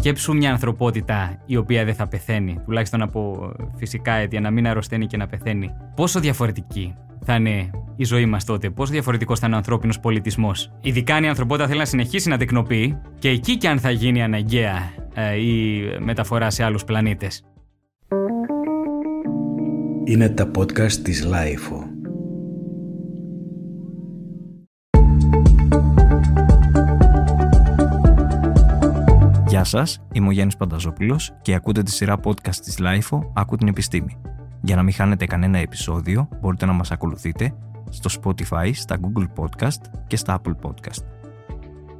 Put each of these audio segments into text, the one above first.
Σκέψου μια ανθρωπότητα η οποία δεν θα πεθαίνει, τουλάχιστον από φυσικά αίτια, να μην αρρωσταίνει και να πεθαίνει. Πόσο διαφορετική θα είναι η ζωή μας τότε, πόσο διαφορετικός θα είναι ο ανθρώπινος πολιτισμός. Ειδικά αν η ανθρωπότητα θέλει να συνεχίσει να τεκνοποιεί και εκεί και αν θα γίνει αναγκαία ε, η μεταφορά σε άλλους πλανήτες. Είναι τα podcast της Lifeo. Γεια σας, είμαι ο Γιάννης Πανταζόπουλος και ακούτε τη σειρά podcast της Lifeo «Άκου την επιστήμη». Για να μην χάνετε κανένα επεισόδιο, μπορείτε να μας ακολουθείτε στο Spotify, στα Google Podcast και στα Apple Podcast.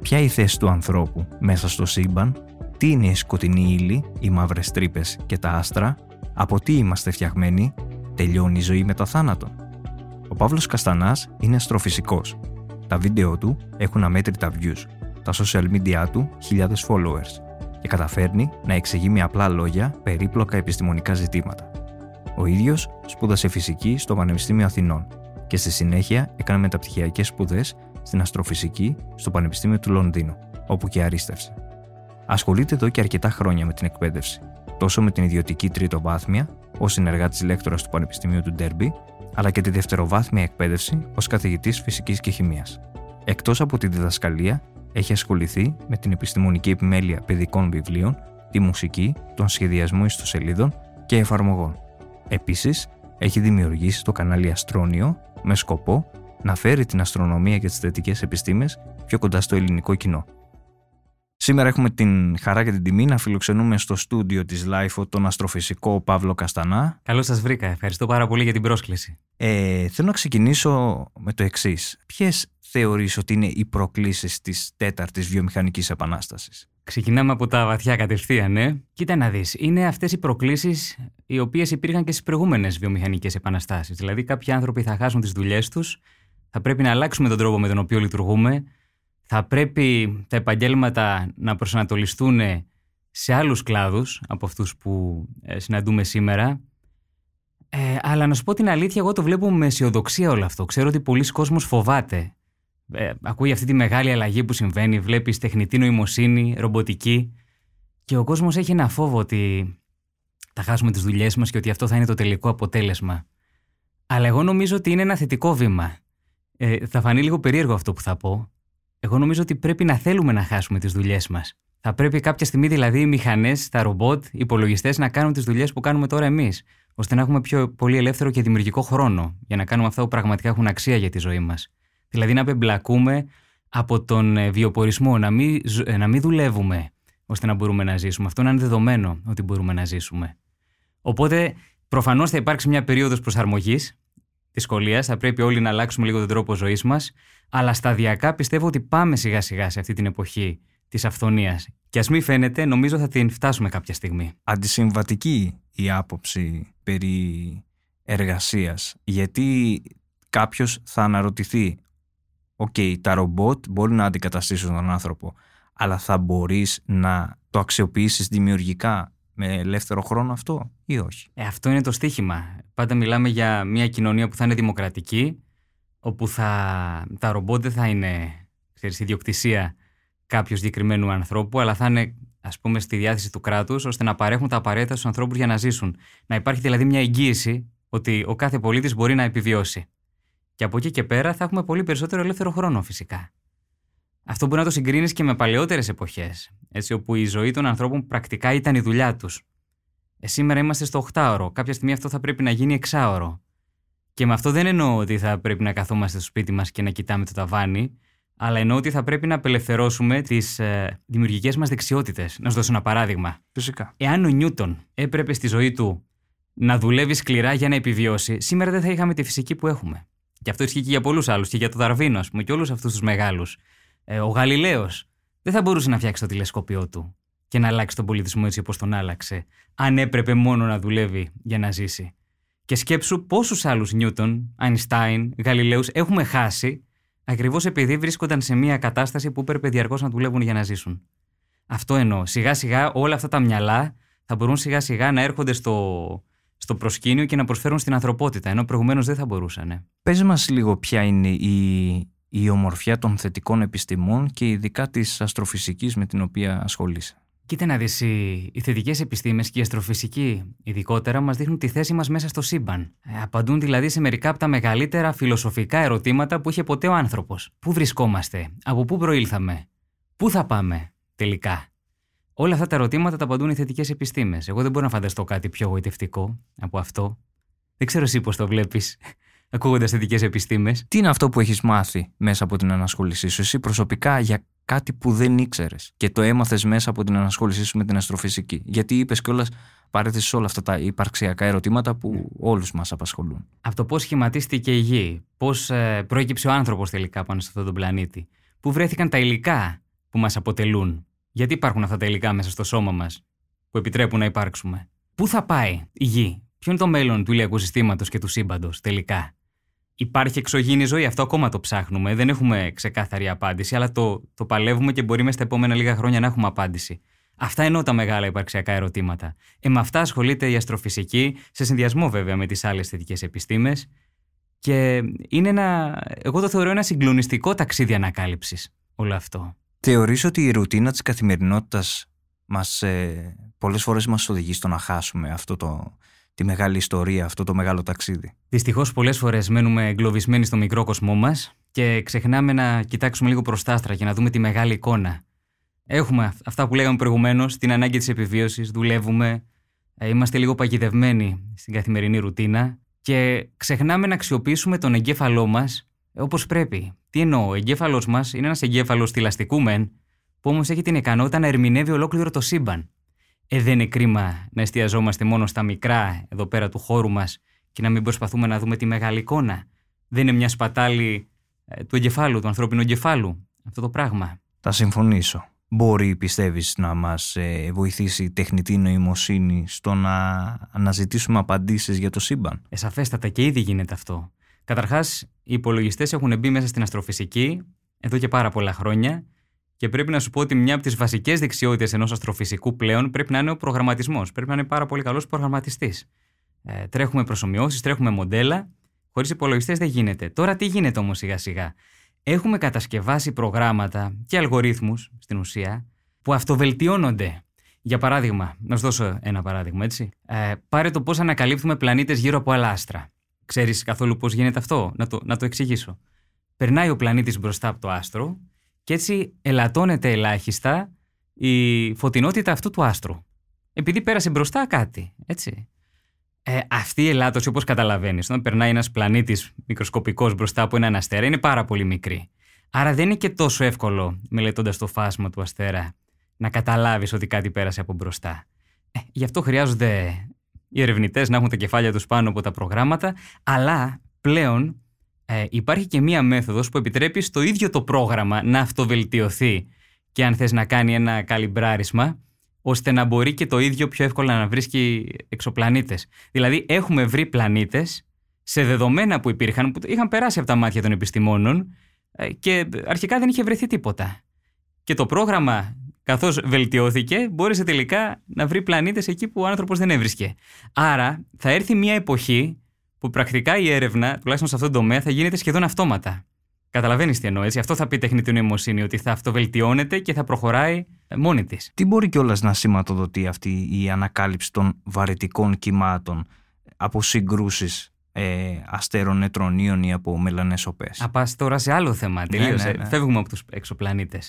Ποια είναι η θέση του ανθρώπου μέσα στο σύμπαν, τι είναι η σκοτεινή ύλη, οι μαύρες τρύπες και τα άστρα, από τι είμαστε φτιαγμένοι, τελειώνει η ζωή με το θάνατο. Ο Παύλος Καστανάς είναι αστροφυσικός. Τα βίντεο του έχουν αμέτρητα views, τα social media του χιλιάδες followers και καταφέρνει να εξηγεί με απλά λόγια περίπλοκα επιστημονικά ζητήματα. Ο ίδιος σπούδασε φυσική στο Πανεπιστήμιο Αθηνών και στη συνέχεια έκανε μεταπτυχιακές σπουδές στην αστροφυσική στο Πανεπιστήμιο του Λονδίνου, όπου και αρίστευσε. Ασχολείται εδώ και αρκετά χρόνια με την εκπαίδευση, τόσο με την ιδιωτική τρίτο βάθμια, ως συνεργάτης λέκτορας του Πανεπιστημίου του Ντέρμπι, αλλά και τη δευτεροβάθμια εκπαίδευση ως καθηγητής φυσικής και χημίας. Εκτός από τη διδασκαλία, έχει ασχοληθεί με την επιστημονική επιμέλεια παιδικών βιβλίων, τη μουσική, τον σχεδιασμό ιστοσελίδων και εφαρμογών. Επίσης, έχει δημιουργήσει το κανάλι Αστρόνιο με σκοπό να φέρει την αστρονομία και τις θετικές επιστήμες πιο κοντά στο ελληνικό κοινό. Σήμερα έχουμε την χαρά και την τιμή να φιλοξενούμε στο στούντιο της LIFO τον αστροφυσικό Παύλο Καστανά. Καλώς σας βρήκα. Ευχαριστώ πάρα πολύ για την πρόσκληση. Ε, θέλω να ξεκινήσω με το εξής. Ποιες θεωρείς ότι είναι οι προκλήσεις της τέταρτης βιομηχανικής επανάστασης; Ξεκινάμε από τα βαθιά κατευθείαν, ναι. Κοίτα να δεις, είναι αυτές οι προκλήσεις οι οποίες υπήρχαν και στις προηγούμενες βιομηχανικές επαναστάσεις. Δηλαδή κάποιοι άνθρωποι θα χάσουν τις δουλειές τους, θα πρέπει να αλλάξουμε τον τρόπο με τον οποίο λειτουργούμε, θα πρέπει τα επαγγέλματα να προσανατολιστούν σε άλλους κλάδους από αυτούς που ε, συναντούμε σήμερα. Ε, αλλά να σου πω την αλήθεια, εγώ το βλέπω με αισιοδοξία όλο αυτό. Ξέρω ότι πολλοί κόσμος φοβάται ε, ακούει αυτή τη μεγάλη αλλαγή που συμβαίνει, βλέπεις τεχνητή νοημοσύνη, ρομποτική και ο κόσμος έχει ένα φόβο ότι θα χάσουμε τις δουλειές μας και ότι αυτό θα είναι το τελικό αποτέλεσμα. Αλλά εγώ νομίζω ότι είναι ένα θετικό βήμα. Ε, θα φανεί λίγο περίεργο αυτό που θα πω. Εγώ νομίζω ότι πρέπει να θέλουμε να χάσουμε τις δουλειές μας. Θα πρέπει κάποια στιγμή δηλαδή οι μηχανές, τα ρομπότ, οι υπολογιστές να κάνουν τις δουλειές που κάνουμε τώρα εμείς, ώστε να έχουμε πιο πολύ ελεύθερο και δημιουργικό χρόνο για να κάνουμε αυτά που πραγματικά έχουν αξία για τη ζωή μας. Δηλαδή να πεμπλακούμε από τον ε, βιοπορισμό, να μην, ε, να μην δουλεύουμε ώστε να μπορούμε να ζήσουμε. Αυτό να είναι δεδομένο ότι μπορούμε να ζήσουμε. Οπότε προφανώς θα υπάρξει μια περίοδος προσαρμογής της σχολείας, θα πρέπει όλοι να αλλάξουμε λίγο τον τρόπο ζωής μας, αλλά σταδιακά πιστεύω ότι πάμε σιγά σιγά σε αυτή την εποχή της αφθονίας. Και ας μην φαίνεται, νομίζω θα την φτάσουμε κάποια στιγμή. Αντισυμβατική η άποψη περί εργασίας, γιατί κάποιος θα αναρωτηθεί OK, okay, τα ρομπότ μπορεί να αντικαταστήσουν τον άνθρωπο, αλλά θα μπορείς να το αξιοποιήσεις δημιουργικά με ελεύθερο χρόνο αυτό ή όχι; Ε, αυτό είναι το στίχημα. Πάντα μιλάμε για μια κοινωνία που θα είναι δημοκρατική, όπου θα, τα ρομπότ δεν θα είναι ξέρεις, ιδιοκτησία κάποιου συγκεκριμένου ανθρώπου, αλλά θα είναι ας πούμε στη διάθεση του κράτους, ώστε να παρέχουν τα απαραίτητα στους ανθρώπους για να ζήσουν. Να υπάρχει δηλαδή μια εγγύηση ότι ο κάθε πολίτης μπορεί να επιβιώσει. Και από εκεί και πέρα θα έχουμε πολύ περισσότερο ελεύθερο χρόνο φυσικά. Αυτό μπορεί να το συγκρίνεις και με παλαιότερες εποχές, έτσι όπου η ζωή των ανθρώπων πρακτικά ήταν η δουλειά τους. Ε, σήμερα είμαστε στο 8ωρο. Κάποια στιγμή αυτό θα πρέπει να γίνει 6ωρο. Και με αυτό δεν εννοώ ότι θα πρέπει να καθόμαστε στο σπίτι μας και να κοιτάμε το ταβάνι, αλλά εννοώ ότι θα πρέπει να απελευθερώσουμε τις ε, δημιουργικές μας δεξιότητες. Να σου δώσω ένα παράδειγμα. Φυσικά. Εάν ο Νιούτον έπρεπε στη ζωή του να δουλεύει σκληρά για να επιβιώσει, σήμερα δεν θα είχαμε τη φυσική που έχουμε. Και αυτό ισχύει και για πολλούς άλλους. Και για τον Δαρβίνο, ας πούμε, και όλους αυτούς τους μεγάλους. Ε, ο Γαλιλαίος δεν θα μπορούσε να φτιάξει το τηλεσκόπιό του και να αλλάξει τον πολιτισμό έτσι όπως τον άλλαξε, αν έπρεπε μόνο να δουλεύει για να ζήσει. Και σκέψου πόσους άλλους Νιούτον, Αϊνστάιν, Γαλιλαίους έχουμε χάσει ακριβώς επειδή βρίσκονταν σε μια κατάσταση που έπρεπε διαρκώς να δουλεύουν για να ζήσουν. Αυτό εννοώ. Σιγά σιγά όλα αυτά τα μυαλά θα μπορούν σιγά σιγά να έρχονται στο, στο προσκήνιο και να προσφέρουν στην ανθρωπότητα, ενώ προηγουμένως δεν θα μπορούσαν. Πες μας λίγο ποια είναι η, η ομορφιά των θετικών επιστημών και ειδικά της αστροφυσικής με την οποία ασχολείσαι. Κοίτα να δεις, οι, οι θετικές επιστήμες και η αστροφυσική ειδικότερα μας δείχνουν τη θέση μας μέσα στο σύμπαν. Ε, απαντούν δηλαδή σε μερικά από τα μεγαλύτερα φιλοσοφικά ερωτήματα που είχε ποτέ ο άνθρωπος. Πού βρισκόμαστε, από πού προήλθαμε, πού θα πάμε τελικά. Όλα αυτά τα ερωτήματα τα απαντούν οι θετικές επιστήμες. Εγώ δεν μπορώ να φανταστώ κάτι πιο γοητευτικό από αυτό. Δεν ξέρω εσύ πώς το βλέπεις ακούγοντας θετικές επιστήμες. Τι είναι αυτό που έχεις μάθει μέσα από την ανασχόλησή σου, εσύ προσωπικά για κάτι που δεν ήξερες και το έμαθες μέσα από την ανασχόλησή σου με την αστροφυσική; Γιατί είπες κιόλας, παρέθεσε όλα αυτά τα υπαρξιακά ερωτήματα που ναι. όλους μας απασχολούν. Από το πώς σχηματίστηκε η γη, πώς ε, προέκυψε ο άνθρωπος τελικά πάνω σε αυτόν τον πλανήτη, πού βρέθηκαν τα υλικά που μας αποτελούν, γιατί υπάρχουν αυτά τα υλικά μέσα στο σώμα μας που επιτρέπουν να υπάρξουμε; Πού θα πάει η γη, ποιο είναι το μέλλον του ηλιακού συστήματος και του σύμπαντος τελικά; Υπάρχει εξωγήινη ζωή, αυτό ακόμα το ψάχνουμε. Δεν έχουμε ξεκάθαρη απάντηση, αλλά το, το παλεύουμε και μπορεί μέσα στα επόμενα λίγα χρόνια να έχουμε απάντηση. Αυτά εννοώ τα μεγάλα υπαρξιακά ερωτήματα. Ε, με αυτά ασχολείται η αστροφυσική, σε συνδυασμό βέβαια με τις άλλες θετικές επιστήμες. Και είναι ένα, εγώ το θεωρώ ένα συγκλονιστικό ταξίδι ανακάλυψης όλο αυτό. Θεωρείς ότι η ρουτίνα της καθημερινότητας μας, ε, πολλές φορές μας οδηγεί στο να χάσουμε αυτό το, τη μεγάλη ιστορία, αυτό το μεγάλο ταξίδι. Δυστυχώς, πολλές φορές μένουμε εγκλωβισμένοι στο μικρό κοσμό μας και ξεχνάμε να κοιτάξουμε λίγο προς τα άστρα και να δούμε τη μεγάλη εικόνα. Έχουμε αυτά που λέγαμε προηγουμένως, την ανάγκη της επιβίωσης, δουλεύουμε, ε, είμαστε λίγο παγιδευμένοι στην καθημερινή ρουτίνα και ξεχνάμε να αξιοποιήσουμε τον εγκέφαλό μας όπως πρέπει. Τι εννοώ, ο εγκέφαλος μας είναι ένας εγκέφαλος θηλαστικού μεν, που όμως έχει την ικανότητα να ερμηνεύει ολόκληρο το σύμπαν. Ε, δεν είναι κρίμα να εστιαζόμαστε μόνο στα μικρά εδώ πέρα του χώρου μας και να μην προσπαθούμε να δούμε τη μεγάλη εικόνα. Δεν είναι μια σπατάλη ε, του εγκεφάλου, του ανθρώπινου εγκεφάλου αυτό το πράγμα. Θα συμφωνήσω. Μπορεί, πιστεύεις, να μας ε, βοηθήσει η τεχνητή νοημοσύνη στο να αναζητήσουμε απαντήσεις για το σύμπαν; Ε, σαφέστατα και ήδη γίνεται αυτό. Καταρχάς, οι υπολογιστές έχουν μπει μέσα στην αστροφυσική εδώ και πάρα πολλά χρόνια και πρέπει να σου πω ότι μια από τις βασικές δεξιότητες ενός αστροφυσικού πλέον πρέπει να είναι ο προγραμματισμός. Πρέπει να είναι πάρα πολύ καλός προγραμματιστής. Ε, τρέχουμε προσωμιώσεις, τρέχουμε μοντέλα. Χωρίς υπολογιστές δεν γίνεται. Τώρα τι γίνεται όμως σιγά σιγά; Έχουμε κατασκευάσει προγράμματα και αλγορίθμους στην ουσία που αυτοβελτιώνονται. Για παράδειγμα, να σου δώσω ένα παράδειγμα, έτσι. Ε, πάρε το πώς ανακαλύπτουμε πλανήτες γύρω από άλλα άστρα. Ξέρεις καθόλου πώς γίνεται αυτό, να το, να το εξηγήσω. Περνάει ο πλανήτης μπροστά από το άστρο και έτσι ελαττώνεται ελάχιστα η φωτεινότητα αυτού του άστρου. Επειδή πέρασε μπροστά κάτι, έτσι. Ε, αυτή η ελάττωση, όπως καταλαβαίνεις, όταν περνάει ένας πλανήτης μικροσκοπικός μπροστά από έναν αστέρα, είναι πάρα πολύ μικρή. Άρα δεν είναι και τόσο εύκολο, μελετώντας το φάσμα του αστέρα, να καταλάβεις ότι κάτι πέρασε από μπροστά. Ε, γι' αυτό χρειάζονται οι ερευνητές να έχουν τα κεφάλια τους πάνω από τα προγράμματα, αλλά πλέον ε, υπάρχει και μία μέθοδος που επιτρέπει στο ίδιο το πρόγραμμα να αυτοβελτιωθεί και αν θες να κάνει ένα καλυμπράρισμα, ώστε να μπορεί και το ίδιο πιο εύκολα να βρίσκει εξωπλανήτες. Δηλαδή έχουμε βρει πλανήτες σε δεδομένα που υπήρχαν, που είχαν περάσει από τα μάτια των επιστημόνων ε, και αρχικά δεν είχε βρεθεί τίποτα. Και το πρόγραμμα, καθώς βελτιώθηκε, μπόρεσε τελικά να βρει πλανήτες εκεί που ο άνθρωπος δεν έβρισκε. Άρα θα έρθει μια εποχή που πρακτικά η έρευνα, τουλάχιστον σε αυτόν τον τομέα, θα γίνεται σχεδόν αυτόματα. Καταλαβαίνεις τι εννοώ, έτσι; Αυτό θα πει τεχνητή νοημοσύνη, ότι θα αυτοβελτιώνεται και θα προχωράει μόνη της. Τι μπορεί κιόλας να σηματοδοτεί αυτή η ανακάλυψη των βαρετικών κυμάτων από συγκρούσεις ε, αστέρων νετρονίων ή από μελανέ οπέ. Α, τώρα σε άλλο θέμα. Τελείωσε. Ναι, ναι, ναι. Φεύγουμε από τους εξωπλανήτε.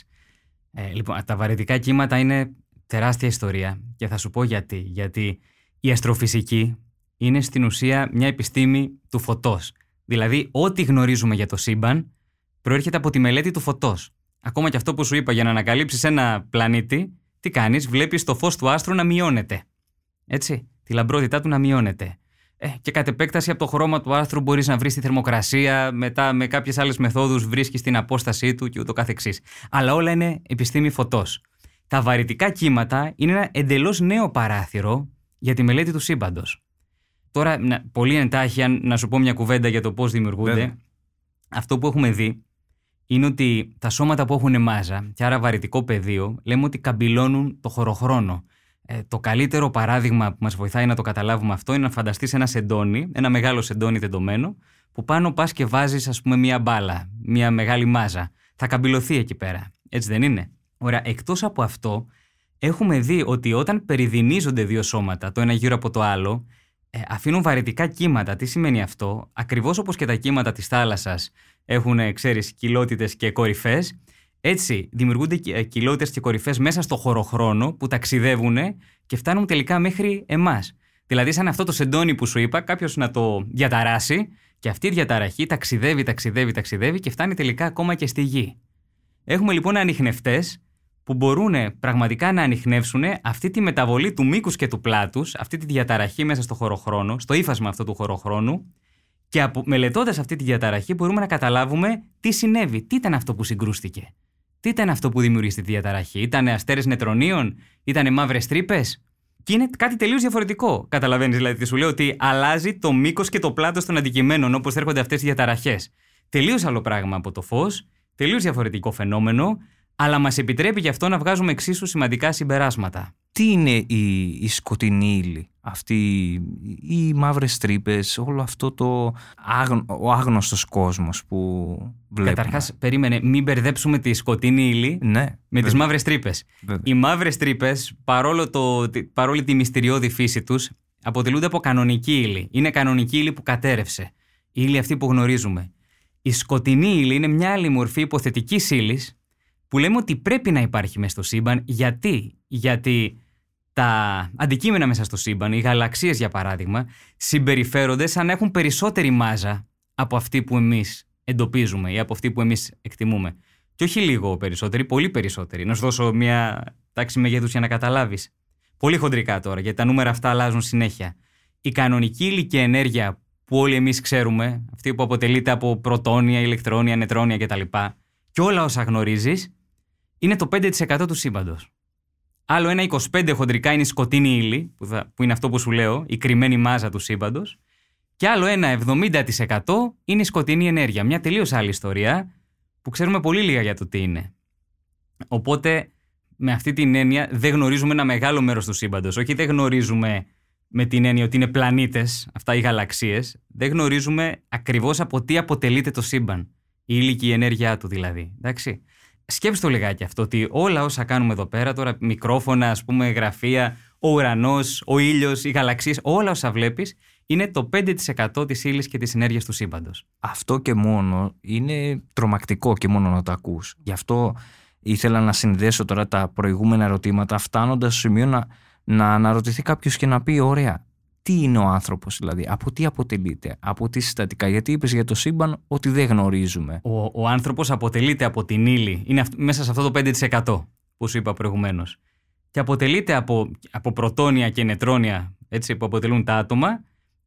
Ε, λοιπόν, τα βαρετικά κύματα είναι τεράστια ιστορία και θα σου πω γιατί. Γιατί η αστροφυσική είναι στην ουσία μια επιστήμη του φωτός. Δηλαδή, ό,τι γνωρίζουμε για το σύμπαν προέρχεται από τη μελέτη του φωτός. Ακόμα και αυτό που σου είπα για να ανακαλύψεις ένα πλανήτη, τι κάνεις, βλέπεις το φως του άστρου να μειώνεται. Έτσι, τη λαμπρότητά του να μειώνεται. Ε, και κατ' επέκταση από το χρώμα του άστρου μπορείς να βρεις τη θερμοκρασία, μετά με κάποιες άλλες μεθόδους βρίσκεις την απόστασή του και ούτω καθεξής. Αλλά όλα είναι επιστήμη φωτός. Τα βαρυτικά κύματα είναι ένα εντελώς νέο παράθυρο για τη μελέτη του σύμπαντος. Τώρα, πολύ εντάχει, αν να σου πω μια κουβέντα για το πώς δημιουργούνται. Αυτό που έχουμε δει είναι ότι τα σώματα που έχουν μάζα, και άρα βαρυτικό πεδίο, λέμε ότι καμπυλώνουν το χωροχρόνο. Ε, το καλύτερο παράδειγμα που μας βοηθάει να το καταλάβουμε αυτό είναι να φανταστείς ένα σεντόνι, ένα μεγάλο σεντόνι τεντωμένο, που πάνω πας και βάζεις, ας πούμε, μία μπάλα, μία μεγάλη μάζα. Θα καμπυλωθεί εκεί πέρα. Έτσι δεν είναι; Ωραία, εκτός από αυτό, έχουμε δει ότι όταν περιδινίζονται δύο σώματα, το ένα γύρω από το άλλο, ε, αφήνουν βαρετικά κύματα. Τι σημαίνει αυτό, ακριβώς όπως και τα κύματα της θάλασσας έχουν, ε, ξέρεις, κοιλότητες και κορυφές, έτσι δημιουργούνται ε, κοιλότητες και κορυφές μέσα στο χωροχρόνο που ταξιδεύουν και φτάνουν τελικά μέχρι εμάς. Δηλαδή, σαν αυτό το σεντόνι που σου είπα, κάποιος να το διαταράσει και αυτή η διαταραχή ταξιδεύει, ταξιδεύει, ταξιδεύει και φτάνει τελικά ακόμα και στη γη. Έχουμε λοιπόν ανιχνευτές που μπορούν πραγματικά να ανοιχνεύσουν αυτή τη μεταβολή του μήκους και του πλάτους, αυτή τη διαταραχή μέσα στο χωροχρόνο, στο ύφασμα αυτού του χωροχρόνου, και μελετώντας αυτή τη διαταραχή μπορούμε να καταλάβουμε τι συνέβη, τι ήταν αυτό που συγκρούστηκε. Τι ήταν αυτό που δημιουργήσε τη διαταραχή, ήταν αστέρες νετρονίων, ήταν μαύρες τρύπες; Και είναι κάτι τελείως διαφορετικό. Καταλαβαίνεις δηλαδή τι σου λέω, ότι αλλάζει το μήκος και το πλάτος των αντικειμένων όπως έρχονται αυτές οι διαταραχές. Τελείως άλλο πράγμα από το φως, τελείως διαφορετικό φαινόμενο, αλλά μας επιτρέπει γι' αυτό να βγάζουμε εξίσου σημαντικά συμπεράσματα. Τι είναι η, η σκοτεινή ύλη, αυτή, οι μαύρες τρύπες, όλο αυτό το άγνω, ο άγνωστος κόσμος που βλέπουμε. Καταρχάς, περίμενε, μην μπερδέψουμε τη σκοτεινή ύλη ναι, με τις μαύρες τρύπες. Οι μαύρες τρύπες, παρόλο το, παρόλη τη μυστηριώδη φύση τους, αποτελούνται από κανονική ύλη. Είναι κανονική ύλη που κατέρευσε. Η ύλη αυτή που γνωρίζουμε. Η σκοτεινή ύλη είναι μια άλλη μορφή υποθετικής ύλης που λέμε ότι πρέπει να υπάρχει μέσα στο σύμπαν. Γιατί, Γιατί τα αντικείμενα μέσα στο σύμπαν, οι γαλαξίες για παράδειγμα, συμπεριφέρονται σαν να έχουν περισσότερη μάζα από αυτή που εμείς εντοπίζουμε ή από αυτή που εμείς εκτιμούμε. Και όχι λίγο περισσότερη, πολύ περισσότερη. Να σου δώσω μια τάξη μεγέθους για να καταλάβεις. Πολύ χοντρικά τώρα, γιατί τα νούμερα αυτά αλλάζουν συνέχεια. Η κανονική υλική ενέργεια που όλοι εμείς ξέρουμε, αυτή που αποτελείται από πρωτόνια, ηλεκτρόνια, νετρόνια κτλ. Και όλα όσα γνωρίζεις, είναι το 5% του σύμπαντος. Άλλο ένα 25 χοντρικά είναι η σκοτεινή ύλη, που, που είναι αυτό που σου λέω, η κρυμμένη μάζα του σύμπαντος. Και άλλο ένα 70% είναι η σκοτεινή ενέργεια. Μια τελείως άλλη ιστορία που ξέρουμε πολύ λίγα για το τι είναι. Οπότε, με αυτή την έννοια, δεν γνωρίζουμε ένα μεγάλο μέρος του σύμπαντος. Όχι, δεν γνωρίζουμε με την έννοια ότι είναι πλανήτες, αυτά οι γαλαξίες. Δεν γνωρίζουμε ακριβώς από τι αποτελείται το σύμπαν. Η ύλη και η ενέργειά του δηλαδή. Εντάξει. Σκέψτε το λιγάκι αυτό, ότι όλα όσα κάνουμε εδώ πέρα, τώρα μικρόφωνα, ας πούμε, γραφεία, ο ουρανός, ο ήλιος, οι γαλαξίες, όλα όσα βλέπεις, είναι το 5% της ύλης και της ενέργειας του σύμπαντος. Αυτό και μόνο είναι τρομακτικό και μόνο να το ακούς. Γι' αυτό ήθελα να συνδέσω τώρα τα προηγούμενα ερωτήματα, φτάνοντας στο σημείο να, να αναρωτηθεί κάποιος και να πει: Ωραία, τι είναι ο άνθρωπος, δηλαδή, από τι αποτελείται, από τι συστατικά. Γιατί είπες για το σύμπαν ότι δεν γνωρίζουμε. Ο, ο άνθρωπος αποτελείται από την ύλη, είναι μέσα σε αυτό το 5% που σου είπα προηγουμένως. Και αποτελείται από, από πρωτόνια και νετρόνια έτσι, που αποτελούν τα άτομα.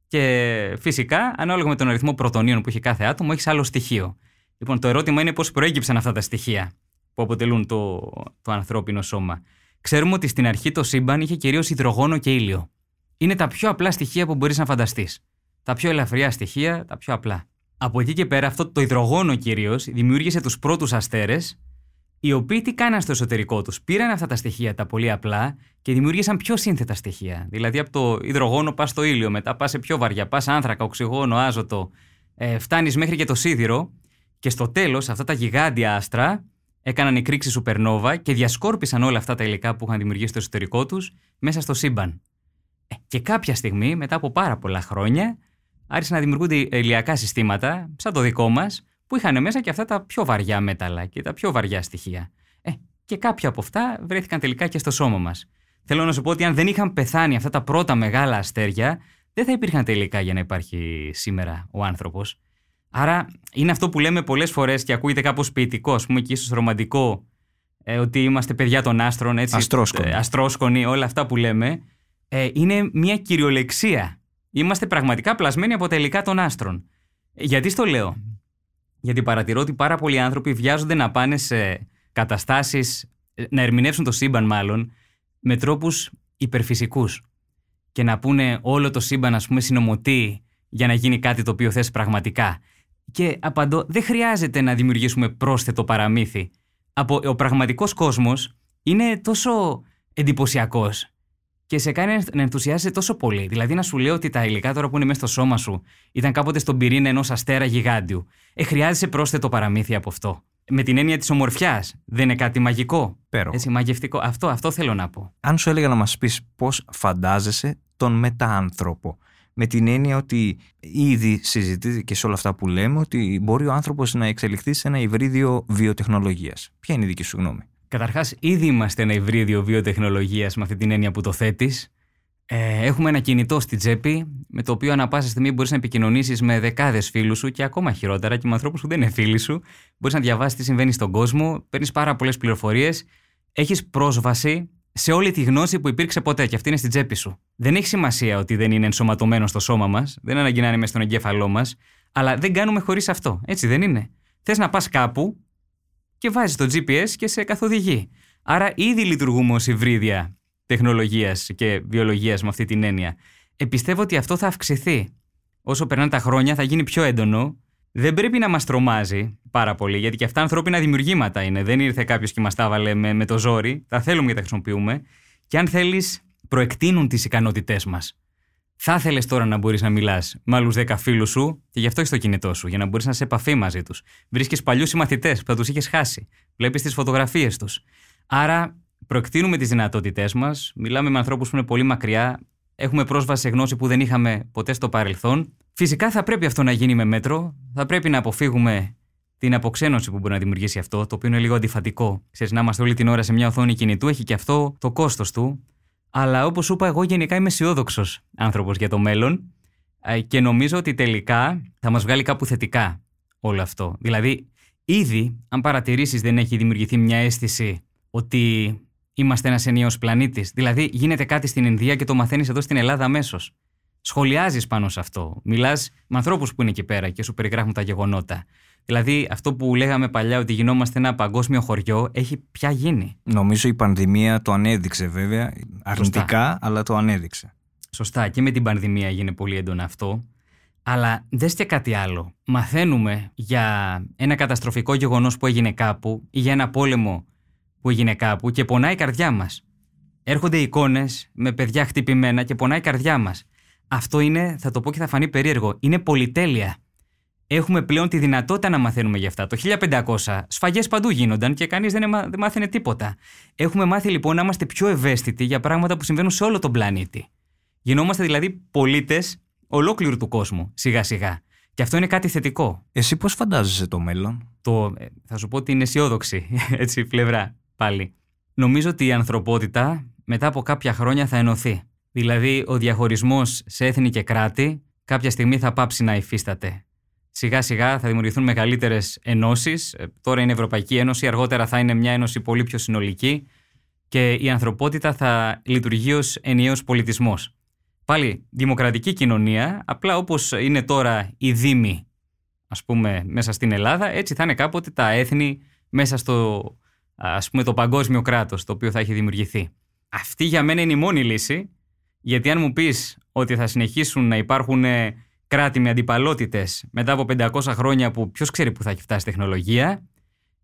Και φυσικά, ανάλογα με τον αριθμό πρωτονίων που έχει κάθε άτομο, έχεις άλλο στοιχείο. Λοιπόν, το ερώτημα είναι πώς προέκυψαν αυτά τα στοιχεία που αποτελούν το, το ανθρώπινο σώμα. Ξέρουμε ότι στην αρχή το σύμπαν είχε κυρίως υδρογόνο και ήλιο είναι τα πιο απλά στοιχεία που μπορείς να φανταστείς. Τα πιο ελαφριά στοιχεία, τα πιο απλά. Από εκεί και πέρα, αυτό το υδρογόνο κυρίως δημιούργησε τους πρώτους αστέρες, οι οποίοι τι κάναν στο εσωτερικό τους. Πήραν αυτά τα στοιχεία τα πολύ απλά και δημιούργησαν πιο σύνθετα στοιχεία. Δηλαδή, από το υδρογόνο πας στο ήλιο, μετά πας σε πιο βαριά, πας άνθρακα, οξυγόνο, άζωτο, ε, φτάνεις μέχρι και το σίδηρο. Και στο τέλος, αυτά τα γιγάντια άστρα έκαναν εκρήξει σουπερνόβα και διασκόρπισαν όλα αυτά τα υλικά που είχαν δημιουργήσει στο εσωτερικό τους μέσα στο σύμπαν. Ε, και κάποια στιγμή, μετά από πάρα πολλά χρόνια, άρχισαν να δημιουργούνται ηλιακά συστήματα, σαν το δικό μας, που είχαν μέσα και αυτά τα πιο βαριά μέταλλα και τα πιο βαριά στοιχεία. Ε, και κάποια από αυτά βρέθηκαν τελικά και στο σώμα μας. Θέλω να σου πω ότι αν δεν είχαν πεθάνει αυτά τα πρώτα μεγάλα αστέρια, δεν θα υπήρχαν τελικά για να υπάρχει σήμερα ο άνθρωπος. Άρα είναι αυτό που λέμε πολλές φορές και ακούγεται κάπως ποιητικό, ας πούμε, και ίσως ρομαντικό, ε, ότι είμαστε παιδιά των άστρων, έτσι. Αστρόσκονοι. Ε, αστρόσκονοι, όλα αυτά που λέμε ε, είναι μια κυριολεξία. Είμαστε πραγματικά πλασμένοι από τα υλικά των άστρων. Γιατί στο λέω; Γιατί παρατηρώ ότι πάρα πολλοί άνθρωποι βιάζονται να πάνε σε καταστάσεις, να ερμηνεύσουν το σύμπαν μάλλον, με τρόπους υπερφυσικούς. Και να πούνε όλο το σύμπαν ας πούμε συνομωτεί για να γίνει κάτι το οποίο θες πραγματικά. Και απαντώ, δεν χρειάζεται να δημιουργήσουμε πρόσθετο παραμύθι. Από, ο πραγματικός κόσμος είναι τόσο εντυπωσιακός και σε κάνει να ενθουσιάζεσαι τόσο πολύ. Δηλαδή να σου λέω ότι τα υλικά τώρα που είναι μέσα στο σώμα σου ήταν κάποτε στον πυρήνα ενός αστέρα γιγάντιου. Ε, χρειάζεσαι πρόσθετο παραμύθι από αυτό. Με την έννοια της ομορφιάς. Δεν είναι κάτι μαγικό. Πέρο. Έτσι, μαγευτικό. Αυτό, αυτό θέλω να πω. Αν σου έλεγα να μας πεις πώς φαντάζεσαι τον μετάανθρωπο. Με την έννοια ότι ήδη συζητείται και σε όλα αυτά που λέμε ότι μπορεί ο άνθρωπος να εξελιχθεί σε ένα υβρίδιο βιοτεχνολογίας. Ποια είναι η δική σου γνώμη; Καταρχάς, ήδη είμαστε ένα υβρίδιο βιοτεχνολογίας με αυτή την έννοια που το θέτεις. Ε, έχουμε ένα κινητό στην τσέπη, με το οποίο ανά πάσα στιγμή μπορείς να επικοινωνήσεις με δεκάδες φίλους σου και ακόμα χειρότερα και με ανθρώπους που δεν είναι φίλοι σου. Μπορείς να διαβάσεις τι συμβαίνει στον κόσμο, παίρνεις πάρα πολλές πληροφορίες, έχεις πρόσβαση σε όλη τη γνώση που υπήρξε ποτέ και αυτή είναι στην τσέπη σου. Δεν έχει σημασία ότι δεν είναι ενσωματωμένο στο σώμα μας, δεν αναγκεί να είναι μέσα στον εγκέφαλό μας, αλλά δεν κάνουμε χωρίς αυτό. Έτσι δεν είναι. Θες να πας κάπου και βάζει το GPS και σε καθοδηγεί. Άρα ήδη λειτουργούμε ως υβρίδια τεχνολογίας και βιολογίας με αυτή την έννοια. Επιστεύω ότι αυτό θα αυξηθεί. Όσο περνάνε τα χρόνια θα γίνει πιο έντονο. Δεν πρέπει να μας τρομάζει πάρα πολύ, γιατί και αυτά ανθρώπινα δημιουργήματα είναι. Δεν ήρθε κάποιος και μας τα έβαλε με, με το ζόρι. Τα θέλουμε και τα χρησιμοποιούμε. Και αν θέλεις, προεκτείνουν τις ικανότητές μας. Θα ήθελε τώρα να μπορείς να μιλάς με άλλους 10 φίλους σου και γι' αυτό έχεις το κινητό σου, για να μπορείς να σε επαφή μαζί τους. Βρίσκεις παλιούς συμμαθητές που θα τους είχες χάσει. Βλέπεις τις φωτογραφίες τους. Άρα, προεκτείνουμε τις δυνατότητές μας, μιλάμε με ανθρώπους που είναι πολύ μακριά, έχουμε πρόσβαση σε γνώση που δεν είχαμε ποτέ στο παρελθόν. Φυσικά θα πρέπει αυτό να γίνει με μέτρο. Θα πρέπει να αποφύγουμε την αποξένωση που μπορεί να δημιουργήσει αυτό, το οποίο είναι λίγο αντιφατικό. Ξέρεις, να είμαστε όλη την ώρα σε μια οθόνη κινητού έχει και αυτό το κόστος του. Αλλά όπως σου είπα, εγώ γενικά είμαι αισιόδοξος άνθρωπος για το μέλλον ε, και νομίζω ότι τελικά θα μας βγάλει κάπου θετικά όλο αυτό. Δηλαδή, ήδη, αν παρατηρήσεις, δεν έχει δημιουργηθεί μια αίσθηση ότι είμαστε ένας ενιαίος πλανήτης. Δηλαδή, γίνεται κάτι στην Ινδία και το μαθαίνεις εδώ στην Ελλάδα αμέσως. Σχολιάζεις πάνω σε αυτό. Μιλάς με ανθρώπους που είναι εκεί πέρα και σου περιγράφουν τα γεγονότα. Δηλαδή, αυτό που λέγαμε παλιά ότι γινόμαστε ένα παγκόσμιο χωριό έχει πια γίνει. Νομίζω η πανδημία το ανέδειξε βέβαια, αρνητικά, αλλά το ανέδειξε. Σωστά, και με την πανδημία έγινε πολύ έντονα αυτό. Αλλά δες και κάτι άλλο. Μαθαίνουμε για ένα καταστροφικό γεγονός που έγινε κάπου ή για ένα πόλεμο που έγινε κάπου και πονάει η καρδιά μας. Έρχονται εικόνες με παιδιά χτυπημένα και πονάει η καρδιά μας. Αυτό είναι, θα το πω και θα φανεί περίεργο, είναι πολυτέλεια. Έχουμε πλέον τη δυνατότητα να μαθαίνουμε γι' αυτά. Το 1500 σφαγές παντού γίνονταν και κανείς δεν, δεν μάθαινε τίποτα. Έχουμε μάθει λοιπόν να είμαστε πιο ευαίσθητοι για πράγματα που συμβαίνουν σε όλο τον πλανήτη. Γινόμαστε δηλαδή πολίτες ολόκληρου του κόσμου, σιγά σιγά. Και αυτό είναι κάτι θετικό. Εσύ πώς φαντάζεσαι το μέλλον; Το, ε, θα σου πω ότι είναι αισιόδοξη, έτσι, πλευρά πάλι. Νομίζω ότι η ανθρωπότητα μετά από κάποια χρόνια θα ενωθεί. Δηλαδή, ο διαχωρισμός σε έθνη και κράτη κάποια στιγμή θα πάψει να υφίσταται. Σιγά σιγά θα δημιουργηθούν μεγαλύτερες ενώσεις. Ε, τώρα είναι η Ευρωπαϊκή Ένωση, αργότερα θα είναι μια ένωση πολύ πιο συνολική και η ανθρωπότητα θα λειτουργεί ως ενιαίος πολιτισμός. Πάλι δημοκρατική κοινωνία, απλά όπως είναι τώρα η Δήμη, ας πούμε, μέσα στην Ελλάδα, έτσι θα είναι κάποτε τα έθνη μέσα στο ας πούμε, το παγκόσμιο κράτος το οποίο θα έχει δημιουργηθεί. Αυτή για μένα είναι η μόνη λύση, γιατί αν μου πεις ότι θα συνεχίσουν να υπάρχουν ε, κράτη με αντιπαλότητες μετά από 500 χρόνια που ποιος ξέρει που θα έχει φτάσει η τεχνολογία,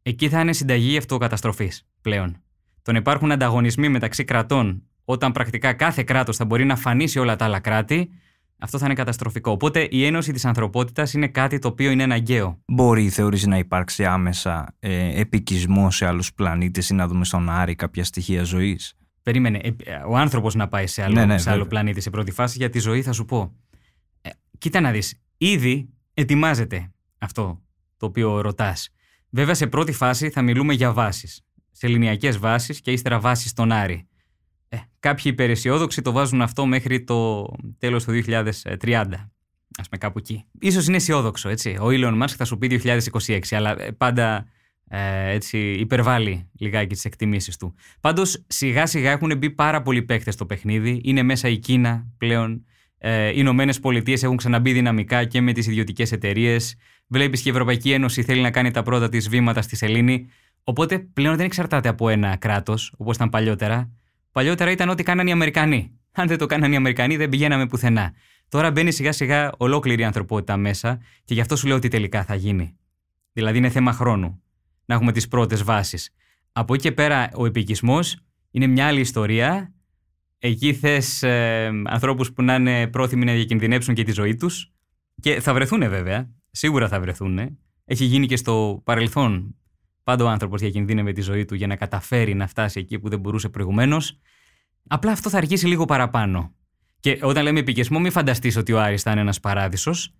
εκεί θα είναι συνταγή αυτοκαταστροφής πλέον. Το να υπάρχουν ανταγωνισμοί μεταξύ κρατών όταν πρακτικά κάθε κράτος θα μπορεί να φανεί όλα τα άλλα κράτη, αυτό θα είναι καταστροφικό. Οπότε η ένωση της ανθρωπότητας είναι κάτι το οποίο είναι αναγκαίο. Μπορεί, θεωρείς, να υπάρξει άμεσα ε, επικισμό σε άλλους πλανήτες ή να δούμε στον Άρη κάποια στοιχεία ζωής; Περίμενε. Ε, ο άνθρωπος να πάει σε άλλο, Ναι, ναι, σε άλλο βέβαια. πλανήτη σε πρώτη φάση για τη ζωή, θα σου πω. Ε, κοίτα να δεις. Ήδη ετοιμάζεται αυτό το οποίο ρωτάς. Βέβαια, σε πρώτη φάση θα μιλούμε για βάσεις. Σε ελληνιακέ βάσεις και ύστερα βάσεις στον Άρη. Ε, κάποιοι υπεραισιόδοξοι το βάζουν αυτό μέχρι το τέλος του 2030. Ας πούμε κάπου εκεί. Ίσως είναι αισιόδοξο, έτσι. Ο Elon Musk θα σου πει 2026, αλλά ε, πάντα ε, έτσι υπερβάλλει λιγάκι τις εκτιμήσεις του. Πάντως σιγά σιγά έχουν μπει πάρα πολλοί παίκτες στο παιχνίδι. Είναι μέσα η Κίνα πλέον. Ε, οι Ηνωμένες Πολιτείες έχουν ξαναμπεί δυναμικά και με τις ιδιωτικές εταιρείες. Βλέπεις και η Ευρωπαϊκή Ένωση θέλει να κάνει τα πρώτα της βήματα στη σελήνη. Οπότε πλέον δεν εξαρτάται από ένα κράτος, όπως ήταν παλιότερα. Παλιότερα ήταν ό,τι κάνανε οι Αμερικανοί. Αν δεν το κάνανε οι Αμερικανοί, δεν πηγαίναμε πουθενά. Τώρα μπαίνει σιγά σιγά ολόκληρη η ανθρωπότητα μέσα και γι' αυτό σου λέω ότι τελικά θα γίνει. Δηλαδή είναι θέμα χρόνου να έχουμε τις πρώτες βάσεις. Από εκεί και πέρα ο επικισμός είναι μια άλλη ιστορία. Εκεί θες ε, ανθρώπους που να είναι πρόθυμοι να διακινδυνεύσουν και τη ζωή τους. Και θα βρεθούν βέβαια. Σίγουρα θα βρεθούν. Έχει γίνει και στο παρελθόν Πάντα ο άνθρωπος διακινδύνευε τη ζωή του για να καταφέρει να φτάσει εκεί που δεν μπορούσε προηγουμένως. Απλά αυτό θα αργήσει λίγο παραπάνω. Και όταν λέμε επικεσμό, μην φανταστείς ότι ο Άρης θα είναι ένας παράδεισος.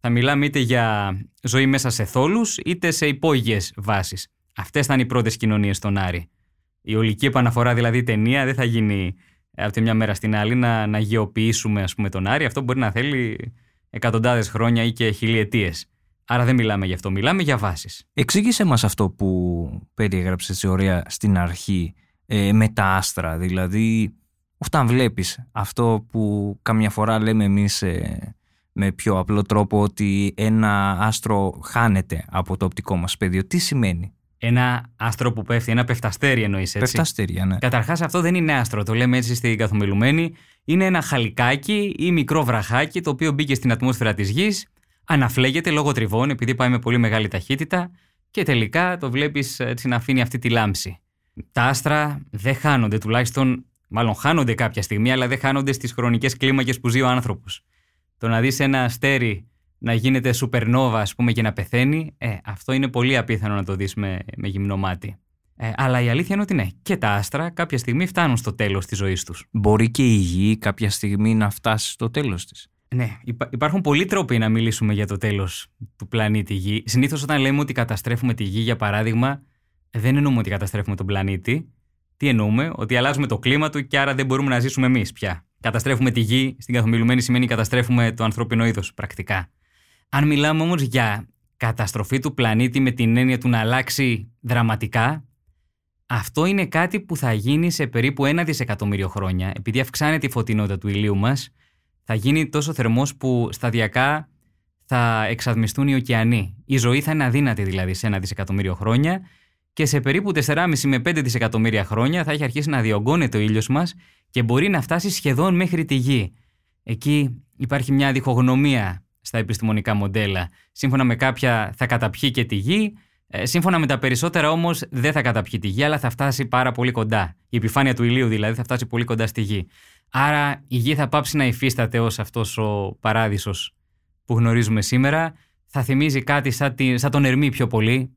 Θα μιλάμε είτε για ζωή μέσα σε θόλους, είτε σε υπόγειες βάσεις. Αυτές θα είναι οι πρώτες κοινωνίες στον Άρη. Η ολική επαναφορά, δηλαδή η ταινία, δεν θα γίνει από τη μια μέρα στην άλλη να, να γεωποιήσουμε ας πούμε, τον Άρη. Αυτό μπορεί να θέλει εκατοντάδες χρόνια ή και χιλιετίες. Άρα δεν μιλάμε γι' αυτό, μιλάμε για βάσεις. Εξήγησε μας αυτό που περιέγραψες έτσι ωραία στην αρχή ε, με τα άστρα. Δηλαδή, όταν βλέπεις αυτό που καμιά φορά λέμε εμείς ε, με πιο απλό τρόπο ότι ένα άστρο χάνεται από το οπτικό μας πεδίο. Τι σημαίνει; Ένα άστρο που πέφτει, ένα πεφταστέρι εννοείς έτσι; Πεφταστέρια, ναι. Καταρχάς, αυτό δεν είναι άστρο. Το λέμε έτσι στην καθομιλουμένη. Είναι ένα χαλικάκι ή μικρό βραχάκι το οποίο μπήκε στην ατμόσφαιρα της γης, αναφλέγεται λόγω τριβών επειδή πάει με πολύ μεγάλη ταχύτητα και τελικά το βλέπεις έτσι να αφήνει αυτή τη λάμψη. Τα άστρα δεν χάνονται, τουλάχιστον, μάλλον χάνονται κάποια στιγμή, αλλά δεν χάνονται στις χρονικές κλίμακες που ζει ο άνθρωπος. Το να δεις ένα αστέρι να γίνεται σουπερνόβα, ας πούμε, και να πεθαίνει, ε, αυτό είναι πολύ απίθανο να το δεις με, με γυμνό μάτι. Ε, αλλά η αλήθεια είναι ότι ναι, και τα άστρα κάποια στιγμή φτάνουν στο τέλος της ζωής τους. Μπορεί και η γη κάποια στιγμή να φτάσει στο τέλος της. Ναι, υπάρχουν πολλοί τρόποι να μιλήσουμε για το τέλος του πλανήτη Γη. Συνήθως, όταν λέμε ότι καταστρέφουμε τη Γη, για παράδειγμα, δεν εννοούμε ότι καταστρέφουμε τον πλανήτη. Τι εννοούμε, ότι αλλάζουμε το κλίμα του και άρα δεν μπορούμε να ζήσουμε εμείς πια. Καταστρέφουμε τη Γη, στην καθομιλουμένη σημαίνει καταστρέφουμε το ανθρώπινο είδος πρακτικά. Αν μιλάμε όμως για καταστροφή του πλανήτη με την έννοια του να αλλάξει δραματικά, αυτό είναι κάτι που θα γίνει σε περίπου ένα δισεκατομμύριο χρόνια, επειδή αυξάνεται η φωτεινότητα του ηλίου μας, θα γίνει τόσο θερμός που σταδιακά θα εξαδμιστούν οι ωκεανοί. Η ζωή θα είναι αδύνατη δηλαδή σε ένα δισεκατομμύριο χρόνια και σε περίπου 4,5 με 5 δισεκατομμύρια χρόνια θα έχει αρχίσει να διωγγώνεται ο ήλιος μας και μπορεί να φτάσει σχεδόν μέχρι τη γη. Εκεί υπάρχει μια διχογνωμία στα επιστημονικά μοντέλα. Σύμφωνα με κάποια θα καταπιεί και τη γη, ε, σύμφωνα με τα περισσότερα όμως δεν θα καταπιεί τη γη, αλλά θα φτάσει πάρα πολύ κοντά. Η επιφάνεια του ηλίου δηλαδή θα φτάσει πολύ κοντά στη γη. Άρα η γη θα πάψει να υφίσταται ως αυτός ο παράδεισος που γνωρίζουμε σήμερα. Θα θυμίζει κάτι σαν, τη, σαν τον Ερμή πιο πολύ.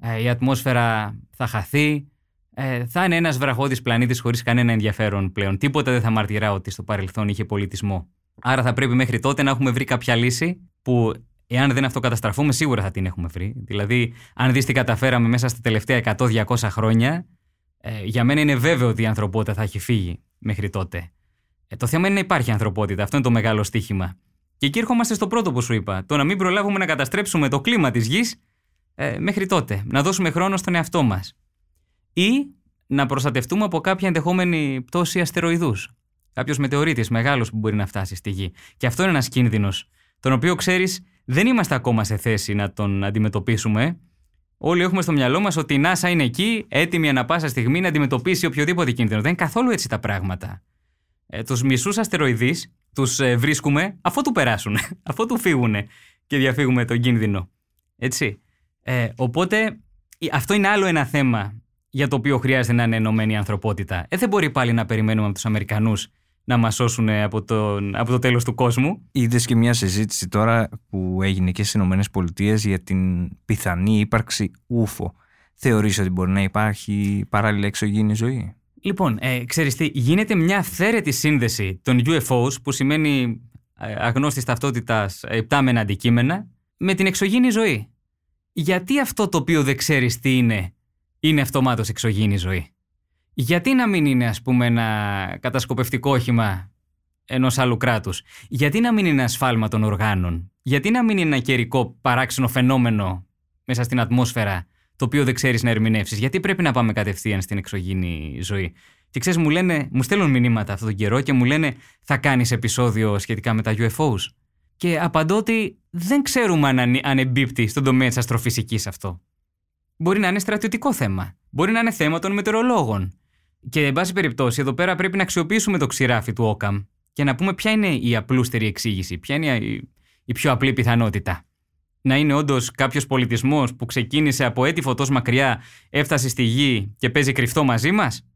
Ε, η ατμόσφαιρα θα χαθεί. Ε, θα είναι ένας βραχώδης πλανήτης χωρίς κανένα ενδιαφέρον πλέον. Τίποτα δεν θα μαρτυρά ότι στο παρελθόν είχε πολιτισμό. Άρα θα πρέπει μέχρι τότε να έχουμε βρει κάποια λύση που εάν δεν αυτοκαταστραφούμε σίγουρα θα την έχουμε βρει. Δηλαδή, αν δεις τι καταφέραμε μέσα στα τελευταία 100-200 χρόνια, ε, για μένα είναι βέβαιο ότι η ανθρωπότητα θα έχει φύγει μέχρι τότε. Ε, το θέμα είναι να υπάρχει ανθρωπότητα. Αυτό είναι το μεγάλο στίχημα. Και εκεί ερχόμαστε στο πρώτο που σου είπα. Το να μην προλάβουμε να καταστρέψουμε το κλίμα της γης ε, μέχρι τότε. Να δώσουμε χρόνο στον εαυτό μας. Ή να προστατευτούμε από κάποια ενδεχόμενη πτώση αστεροειδούς. Κάποιος μετεωρίτης μεγάλος που μπορεί να φτάσει στη γη. Και αυτό είναι ένας κίνδυνος, τον οποίο ξέρεις δεν είμαστε ακόμα σε θέση να τον αντιμετωπίσουμε. Όλοι έχουμε στο μυαλό μας ότι η NASA είναι εκεί, έτοιμη ανα πάσα στιγμή να αντιμετωπίσει οποιοδήποτε κίνδυνο. Δεν είναι καθόλου έτσι τα πράγματα. Ε, τους μισούς αστεροειδείς τους ε, βρίσκουμε αφού του περάσουν, αφού του φύγουν και διαφύγουμε τον κίνδυνο. Έτσι. Ε, οπότε αυτό είναι άλλο ένα θέμα για το οποίο χρειάζεται να είναι ενωμένη η ανθρωπότητα. Ε, δεν μπορεί πάλι να περιμένουμε από τους Αμερικανούς να μας σώσουν από, τον, από το τέλος του κόσμου. Είδες και μια συζήτηση τώρα που έγινε και στις ΗΠΑ για την πιθανή ύπαρξη ούφο. Θεωρείς ότι μπορεί να υπάρχει παράλληλα εξωγήινη ζωή; Λοιπόν, ε, ξέρεις τι, γίνεται μια αυθαίρετη σύνδεση των UFOs που σημαίνει ε, αγνώστης ταυτότητας επτάμενα αντικείμενα με την εξωγήινη ζωή. Γιατί αυτό το οποίο δεν ξέρεις τι είναι, είναι αυτομάτως εξωγήινη ζωή; Γιατί να μην είναι ας πούμε ένα κατασκοπευτικό όχημα ενός άλλου κράτους; Γιατί να μην είναι ασφάλμα των οργάνων; Γιατί να μην είναι ένα καιρικό παράξενο φαινόμενο μέσα στην ατμόσφαιρα το οποίο δεν ξέρεις να ερμηνεύσεις; Γιατί πρέπει να πάμε κατευθείαν στην εξωγήινη ζωή; Και ξέρεις μου λένε, μου στέλνουν μηνύματα αυτόν τον καιρό και μου λένε θα κάνεις επεισόδιο σχετικά με τα UFOs. Και απαντώ ότι δεν ξέρουμε αν, αν εμπίπτει στον τομέα της αστροφυσικής αυτό. Μπορεί να είναι στρατιωτικό θέμα. Μπορεί να είναι θέμα των μετεωρολόγων. Και εν πάση περιπτώσει, εδώ πέρα πρέπει να αξιοποιήσουμε το ξηράφι του Όκαμ και να πούμε ποια είναι η απλούστερη εξήγηση, ποια είναι η, πιο απλή πιθανότητα. Να είναι όντως κάποιος πολιτισμός που ξεκίνησε από έτη φωτός μακριά, έφτασε στη γη και παίζει κρυφτό μαζί μας,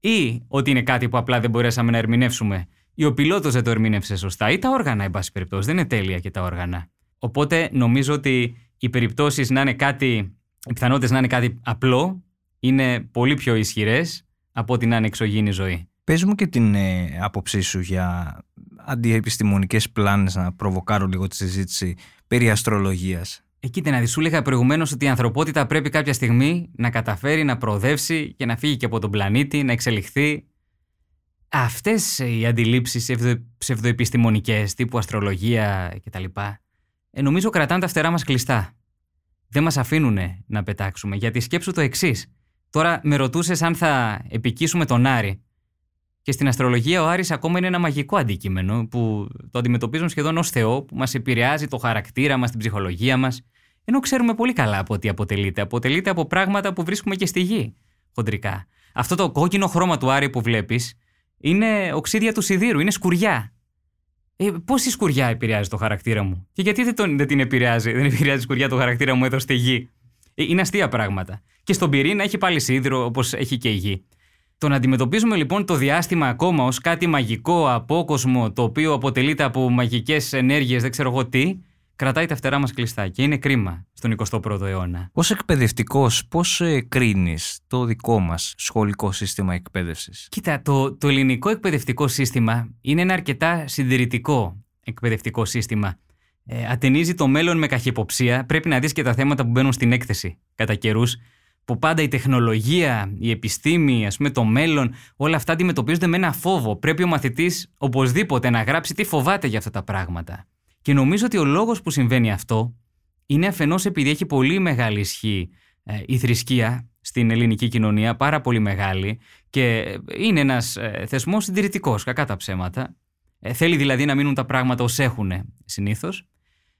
ή ότι είναι κάτι που απλά δεν μπορέσαμε να ερμηνεύσουμε, ή ο πιλότο δεν το ερμήνευσε σωστά, ή τα όργανα, εν πάση περιπτώσει. Δεν είναι τέλεια και τα όργανα. Οπότε νομίζω ότι οι περιπτώσεις να είναι κάτι οι πιθανότητες να είναι κάτι απλό είναι πολύ πιο ισχυρές από ότι να είναι εξωγήινη ζωή. Πες μου και την ε, άποψή σου για αντιεπιστημονικές πλάνες να προβοκάρω λίγο τη συζήτηση περί αστρολογίας. Εκεί να δεις, σου έλεγα προηγουμένως ότι η ανθρωπότητα πρέπει κάποια στιγμή να καταφέρει να προοδεύσει και να φύγει και από τον πλανήτη, να εξελιχθεί. Αυτές οι αντιλήψεις ψευδοεπιστημονικές, τύπου αστρολογία κτλ., ε, νομίζω κρατάνε τα φτερά μας κλειστά. Δεν μας αφήνουν να πετάξουμε. Γιατί σκέψου το εξής. Τώρα με ρωτούσες αν θα επικίσουμε τον Άρη. Και στην αστρολογία ο Άρης ακόμα είναι ένα μαγικό αντικείμενο που το αντιμετωπίζουν σχεδόν ως Θεό, που μας επηρεάζει το χαρακτήρα μας, την ψυχολογία μας. Ενώ ξέρουμε πολύ καλά από τι αποτελείται. Αποτελείται από πράγματα που βρίσκουμε και στη γη, χοντρικά. Αυτό το κόκκινο χρώμα του Άρη που βλέπεις είναι οξύδια του σιδήρου, είναι σκουριά. Ε, Πώ η σκουριά επηρεάζει το χαρακτήρα μου, και γιατί δεν, τον, δεν την επηρεάζει, δεν επηρεάζει η σκουριά το χαρακτήρα μου εδώ στη γη; Ε, είναι αστεία πράγματα. Και στον πυρήνα έχει πάλι σίδηρο, όπως έχει και η γη. Το να αντιμετωπίζουμε λοιπόν το διάστημα ακόμα ως κάτι μαγικό, απόκοσμο, το οποίο αποτελείται από μαγικές ενέργειες, δεν ξέρω εγώ τι, κρατάει τα φτερά μας κλειστά και είναι κρίμα στον 21ο αιώνα. Ως εκπαιδευτικός, πώς ε, κρίνεις το δικό μας σχολικό σύστημα εκπαίδευσης; Κοίτα, το, το ελληνικό εκπαιδευτικό σύστημα είναι ένα αρκετά συντηρητικό εκπαιδευτικό σύστημα. Ε, ατενίζει το μέλλον με καχυποψία. Πρέπει να δεις και τα θέματα που μπαίνουν στην έκθεση κατά καιρούς που πάντα η τεχνολογία, η επιστήμη, ας πούμε το μέλλον, όλα αυτά αντιμετωπίζονται με ένα φόβο. Πρέπει ο μαθητής οπωσδήποτε να γράψει τι φοβάται για αυτά τα πράγματα. Και νομίζω ότι ο λόγος που συμβαίνει αυτό είναι αφενός επειδή έχει πολύ μεγάλη ισχύ ε, η θρησκεία στην ελληνική κοινωνία, πάρα πολύ μεγάλη και είναι ένας ε, θεσμός συντηρητικός, κακά τα ψέματα. Ε, θέλει δηλαδή να μείνουν τα πράγματα ως έχουν συνήθως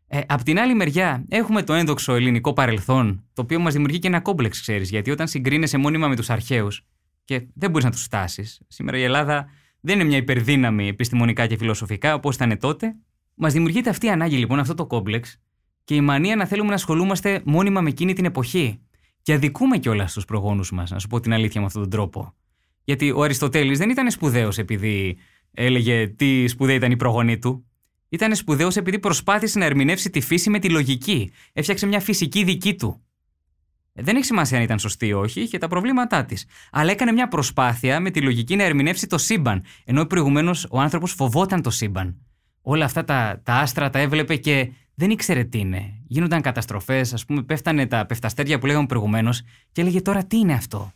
ε, απ' την άλλη μεριά, έχουμε το ένδοξο ελληνικό παρελθόν, το οποίο μας δημιουργεί και ένα κόμπλεξ, ξέρεις, γιατί όταν συγκρίνεσαι μόνιμα με τους αρχαίους και δεν μπορείς να τους φτάσει. Σήμερα η Ελλάδα δεν είναι μια υπερδύναμη επιστημονικά και φιλοσοφικά όπως ήταν τότε. Μας δημιουργείται αυτή η ανάγκη λοιπόν, αυτό το κόμπλεξ και η μανία να θέλουμε να ασχολούμαστε μόνιμα με εκείνη την εποχή. Και αδικούμε κιόλας τους προγόνους μας, να σου πω την αλήθεια με αυτόν τον τρόπο. Γιατί ο Αριστοτέλης δεν ήταν σπουδαίος επειδή έλεγε τι σπουδαία ήταν η προγονή του. Ήταν σπουδαίος επειδή προσπάθησε να ερμηνεύσει τη φύση με τη λογική. Έφτιαξε μια φυσική δική του. Δεν έχει σημασία αν ήταν σωστή ή όχι, είχε τα προβλήματά της. Αλλά έκανε μια προσπάθεια με τη λογική να ερμηνεύσει το σύμπαν. Ενώ προηγουμένως ο άνθρωπος φοβόταν το σύμπαν. Όλα αυτά τα, τα άστρα τα έβλεπε και δεν ήξερε τι είναι. Γίνονταν καταστροφές, ας πούμε, πέφτανε τα πεφταστέρια που λέγαμε προηγουμένως και έλεγε τώρα τι είναι αυτό;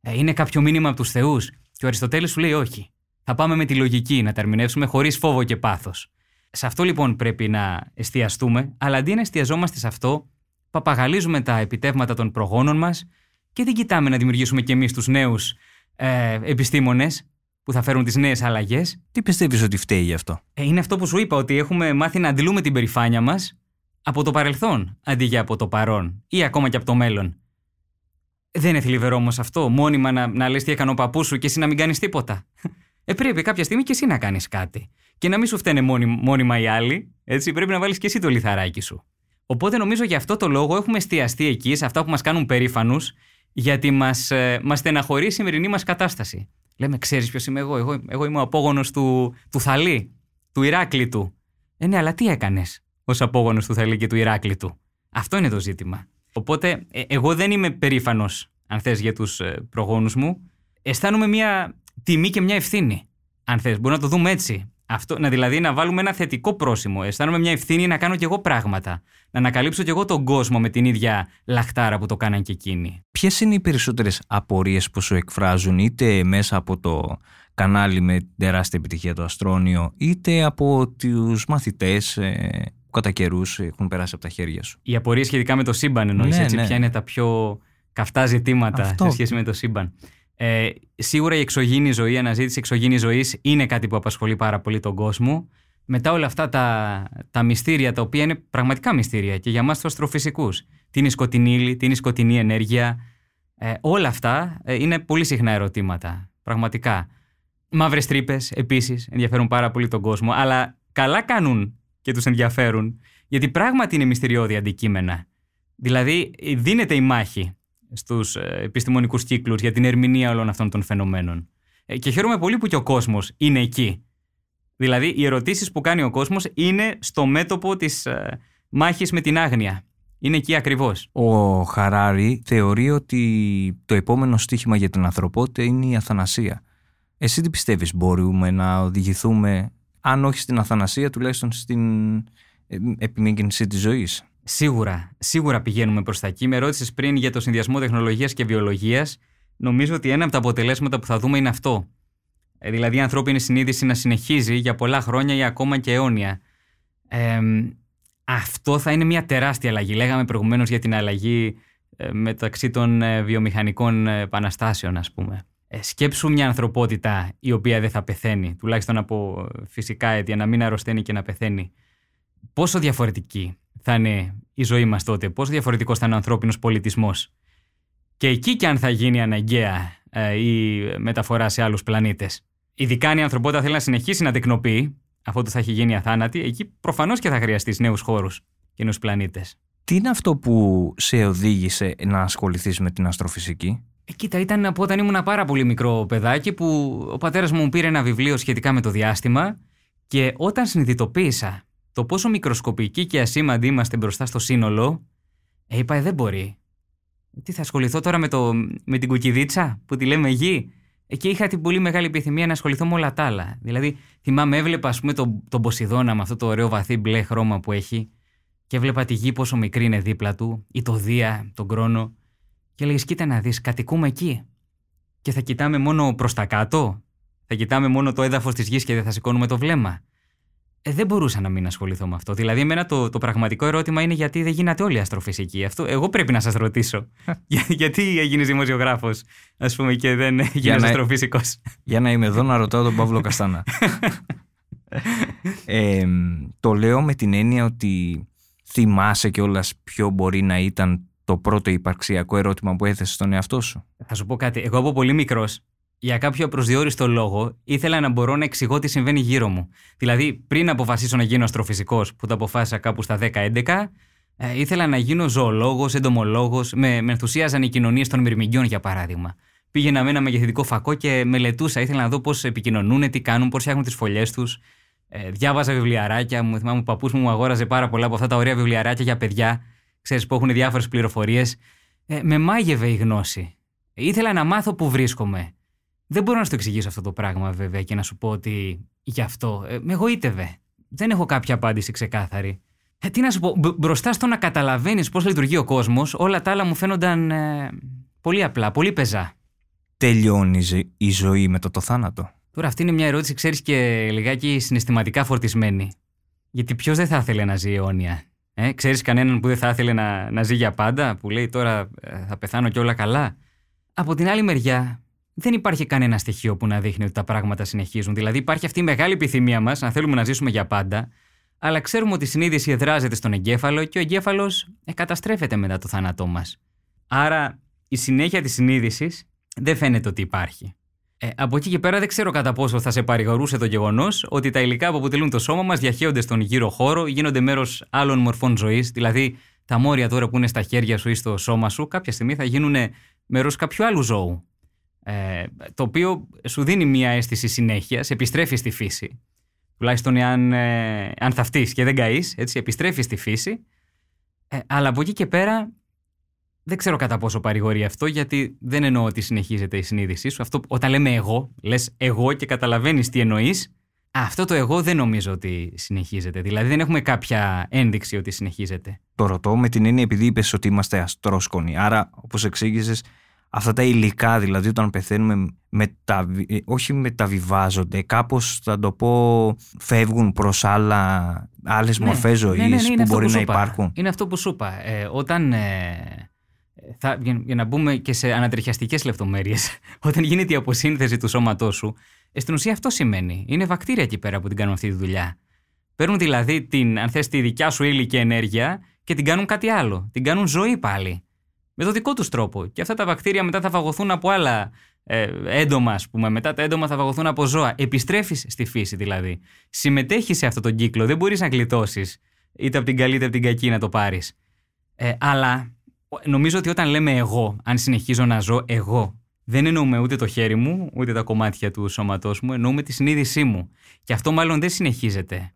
Ε, είναι κάποιο μήνυμα από τους Θεούς; Και ο Αριστοτέλης σου λέει όχι. Θα πάμε με τη λογική να τα ερμηνεύσουμε χωρίς φόβο και πάθος. Σε αυτό λοιπόν πρέπει να εστιαστούμε, αλλά αντί να εστιαζόμαστε σε αυτό, παπαγαλίζουμε τα επιτεύγματα των προγόνων μας και δεν κοιτάμε να δημιουργήσουμε κι εμείς τους νέους ε, επιστήμονες που θα φέρουν τις νέες αλλαγές. Τι πιστεύεις ότι φταίει γι' αυτό; Ε, είναι αυτό που σου είπα, ότι έχουμε μάθει να αντιλούμε την περηφάνεια μας από το παρελθόν αντί για από το παρόν ή ακόμα και από το μέλλον. Δεν είναι θλιβερό όμως αυτό, μόνιμα να, να λες τι έκανε ο παππούς σου και εσύ να μην κάνεις τίποτα. Ε, πρέπει κάποια στιγμή και εσύ να κάνεις κάτι. Και να μην σου φταίνε μόνιμα οι άλλοι, έτσι, πρέπει να βάλεις και εσύ το λιθαράκι σου. Οπότε νομίζω γι' αυτό το λόγο έχουμε εστιαστεί εκεί, σε αυτά που μας κάνουν περήφανους, γιατί μας ε, μας στεναχωρεί η σημερινή μας κατάσταση. Λέμε, ξέρεις ποιος είμαι εγώ; εγώ. Εγώ είμαι ο απόγονος του, του Θαλή, του Ηράκλειτου. Ε, ναι, αλλά τι έκανες ως απόγονος του Θαλή και του Ηράκλειτου. Αυτό είναι το ζήτημα. Οπότε, ε, εγώ δεν είμαι περήφανος, αν θες, για τους ε, προγόνους μου. Αισθάνομαι μια τιμή και μια ευθύνη. Αν θες, μπορούμε να το δούμε έτσι. Αυτό, να δηλαδή να βάλουμε ένα θετικό πρόσημο. Αισθάνομαι μια ευθύνη να κάνω κι εγώ πράγματα. Να ανακαλύψω κι εγώ τον κόσμο με την ίδια λαχτάρα που το κάναν και εκείνοι. Ποιες είναι οι περισσότερες απορίες που σου εκφράζουν, είτε μέσα από το κανάλι με τεράστια επιτυχία το Αστρόνιο, είτε από τους μαθητές ε, που κατά καιρούς έχουν περάσει από τα χέρια σου; Οι απορίες σχετικά με το σύμπαν εννοείς, ναι, έτσι. Ναι. Ποια είναι τα πιο καυτά ζητήματα Αυτό. σε σχέση με το σύμπαν. Ε, σίγουρα η εξωγήινη ζωή, η αναζήτηση εξωγήινης ζωής είναι κάτι που απασχολεί πάρα πολύ τον κόσμο. Μετά όλα αυτά τα, τα μυστήρια, τα οποία είναι πραγματικά μυστήρια και για εμά τους αστροφυσικούς. Τι είναι η σκοτεινή ύλη, τι είναι η σκοτεινή ενέργεια. Ε, όλα αυτά ε, είναι πολύ συχνά ερωτήματα. Πραγματικά. Μαύρες τρύπες επίσης ενδιαφέρουν πάρα πολύ τον κόσμο, αλλά καλά κάνουν και τους ενδιαφέρουν, γιατί πράγματι είναι μυστηριώδη αντικείμενα. Δηλαδή, δίνεται η μάχη στους ε, επιστημονικούς κύκλους για την ερμηνεία όλων αυτών των φαινομένων. Ε, και χαίρομαι πολύ που και ο κόσμος είναι εκεί. Δηλαδή, οι ερωτήσεις που κάνει ο κόσμος είναι στο μέτωπο της ε, μάχης με την άγνοια. Είναι εκεί ακριβώς. Ο Χαράρη θεωρεί ότι το επόμενο στίχημα για την ανθρωπότητα είναι η αθανασία. Εσύ τι πιστεύεις, μπορούμε να οδηγηθούμε, αν όχι στην αθανασία, τουλάχιστον στην ε, επιμήκυνση της ζωής; Σίγουρα, σίγουρα πηγαίνουμε προς τα εκεί. Με ρώτησες πριν για το συνδυασμό τεχνολογίας και βιολογίας. Νομίζω ότι ένα από τα αποτελέσματα που θα δούμε είναι αυτό. Ε, δηλαδή η ανθρώπινη συνείδηση να συνεχίζει για πολλά χρόνια ή ακόμα και αιώνια. Ε, αυτό θα είναι μια τεράστια αλλαγή. Λέγαμε προηγουμένως για την αλλαγή ε, μεταξύ των ε, βιομηχανικών επαναστάσεων, ας πούμε. σκέψου μια ανθρωπότητα η οποία δεν θα πεθαίνει, τουλάχιστον από φυσικά αίτια, να μην αρρωσταίνει και να πεθαίνει. Πόσο διαφορετική θα είναι η ζωή μας τότε, πόσο διαφορετικός θα είναι ο ανθρώπινος πολιτισμός. Και εκεί και αν θα γίνει αναγκαία η μεταφορά σε άλλους πλανήτες. Ειδικά αν η ανθρωπότητα θέλει να συνεχίσει να τεκνοποιεί, αφού το θα έχει γίνει αθάνατη, εκεί προφανώς και θα χρειαστείς νέους χώρους και νέους πλανήτες. Τι είναι αυτό που σε οδήγησε να ασχοληθείς με την αστροφυσική; Ε, κοίτα, ήταν από όταν ήμουν πάρα πολύ μικρό παιδάκι που ο πατέρας μου πήρε ένα βιβλίο σχετικά με το διάστημα και όταν συνειδητοποίησα το πόσο μικροσκοπικοί και ασήμαντοι είμαστε μπροστά στο σύνολο, ε, είπα ε, δεν μπορεί. Τι θα ασχοληθώ τώρα με, το, με την κουκιδίτσα που τη λέμε γη; Εκεί είχα την πολύ μεγάλη επιθυμία να ασχοληθώ με όλα τα άλλα. Δηλαδή, θυμάμαι, έβλεπα ας πούμε, τον, τον Ποσειδώνα με αυτό το ωραίο βαθύ μπλε χρώμα που έχει και έβλεπα τη γη πόσο μικρή είναι δίπλα του, ή το Δία, τον Κρόνο. Και έλεγες: Κοίτα να δεις, κατοικούμε εκεί. Και θα κοιτάμε μόνο προς τα κάτω. Θα κοιτάμε μόνο το έδαφος της γης και δεν θα σηκώνουμε το βλέμμα. Ε, δεν μπορούσα να μην ασχοληθώ με αυτό. Δηλαδή, εμένα το, το πραγματικό ερώτημα είναι γιατί δεν γίνατε όλοι αστροφυσικοί. Αυτό εγώ πρέπει να σας ρωτήσω. Για, γιατί έγινες δημοσιογράφος, ας πούμε, και δεν γίνει αστροφυσικό. Για να είμαι εδώ να ρωτάω τον Παύλο Καστάνα. ε, το λέω με την έννοια ότι θυμάσαι κιόλας ποιο μπορεί να ήταν το πρώτο υπαρξιακό ερώτημα που έθεσες στον εαυτό σου; Θα σου πω κάτι. Εγώ από πολύ μικρός για κάποιο προσδιορίστο λόγο ήθελα να μπορώ να εξηγώ τι συμβαίνει γύρω μου. Δηλαδή, πριν αποφασίσω να γίνω αστροφυσικός, που το αποφάσισα κάπου στα 10-11, ε, ήθελα να γίνω ζωολόγος, εντομολόγος, με, με ενθουσίαζαν οι κοινωνίες των μυρμηγκιών, για παράδειγμα. Πήγαινα με ένα μεγεθυντικό φακό και μελετούσα. Ήθελα να δω πώς επικοινωνούν, τι κάνουν, πώς φτιάχνουν τις φωλιές τους. Ε, διάβαζα βιβλιαράκια. Μου θυμάμαι, ο παππούς μου μου αγόραζε πάρα πολλά από αυτά τα ωραία βιβλιαράκια για παιδιά, ξέρεις που έχουν διάφορες πληροφορίες. Ε, με μάγευε η γνώση. Ήθελα να μάθω που βρίσκομαι. Δεν μπορώ να σου το εξηγήσω αυτό το πράγμα βέβαια και να σου πω ότι γι' αυτό. Ε, με εγωίτευε. Δεν έχω κάποια απάντηση ξεκάθαρη. Ε, τι να σου πω, μπροστά στο να καταλαβαίνεις πώς λειτουργεί ο κόσμος, όλα τα άλλα μου φαίνονταν ε, πολύ απλά, πολύ πεζά. Τελειώνει η ζωή μετά το θάνατο. Τώρα, αυτή είναι μια ερώτηση, ξέρεις και λιγάκι συναισθηματικά φορτισμένη. Γιατί ποιος δεν θα ήθελε να ζει αιώνια. Ε, ξέρεις κανέναν που δεν θα ήθελε να, να ζει για πάντα, που λέει τώρα ε, θα πεθάνω και όλα καλά. Από την άλλη μεριά, δεν υπάρχει κανένα στοιχείο που να δείχνει ότι τα πράγματα συνεχίζουν. Δηλαδή, υπάρχει αυτή η μεγάλη επιθυμία μας να θέλουμε να ζήσουμε για πάντα, αλλά ξέρουμε ότι η συνείδηση εδράζεται στον εγκέφαλο και ο εγκέφαλος καταστρέφεται μετά το θάνατό μας. Άρα, η συνέχεια της συνείδησης δεν φαίνεται ότι υπάρχει. Ε, από εκεί και πέρα δεν ξέρω κατά πόσο θα σε παρηγορούσε το γεγονός ότι τα υλικά που αποτελούν το σώμα μας διαχέονται στον γύρο χώρο, γίνονται μέρος άλλων μορφών ζωής. Δηλαδή, τα μόρια τώρα που είναι στα χέρια σου ή στο σώμα σου, κάποια στιγμή θα γίνουν μέρος κάποιου άλλου ζώου. Ε, το οποίο σου δίνει μια αίσθηση συνέχειας, επιστρέφει στη φύση. Τουλάχιστον εάν, ε, αν θαυτείς και δεν καείς, έτσι, επιστρέφεις στη φύση. Ε, αλλά από εκεί και πέρα δεν ξέρω κατά πόσο παρηγορεί αυτό, γιατί δεν εννοώ ότι συνεχίζεται η συνείδησή σου. Αυτό, όταν λέμε εγώ, λες εγώ και καταλαβαίνεις τι εννοείς, αυτό το εγώ δεν νομίζω ότι συνεχίζεται. Δηλαδή δεν έχουμε κάποια ένδειξη ότι συνεχίζεται. Το ρωτώ με την έννοια επειδή είπες ότι είμαστε αστρόσκονοι. Άρα, όπως εξήγησες, αυτά τα υλικά δηλαδή όταν πεθαίνουμε μεταβι... Ε, όχι μεταβιβάζονται κάπως θα το πω φεύγουν προς άλλα, άλλες ναι, μορφές ζωής ναι, ναι, ναι που μπορεί να υπάρχουν. Είναι αυτό που σου είπα. Ε, όταν... Ε, θα, για, να μπούμε και σε ανατριχιαστικές λεπτομέρειες όταν γίνεται η αποσύνθεση του σώματός σου στην ουσία αυτό σημαίνει. Είναι βακτήρια εκεί πέρα που την κάνουν αυτή τη δουλειά. Παίρνουν δηλαδή την, αν θες, τη δικιά σου ύλη και ενέργεια και την κάνουν κάτι άλλο. Την κάνουν ζωή πάλι με το δικό τους τρόπο. Και αυτά τα βακτήρια μετά θα φαγωθούν από άλλα ε, έντομα, ας πούμε. Μετά τα έντομα θα φαγωθούν από ζώα. Επιστρέφεις στη φύση δηλαδή. Συμμετέχεις σε αυτόν τον κύκλο. Δεν μπορείς να γλιτώσεις είτε από την καλή είτε από την κακή να το πάρεις. Ε, αλλά νομίζω ότι όταν λέμε εγώ, αν συνεχίζω να ζω εγώ, δεν εννοούμε ούτε το χέρι μου, ούτε τα κομμάτια του σώματός μου, εννοούμε τη συνείδησή μου. Και αυτό μάλλον δεν συνεχίζεται.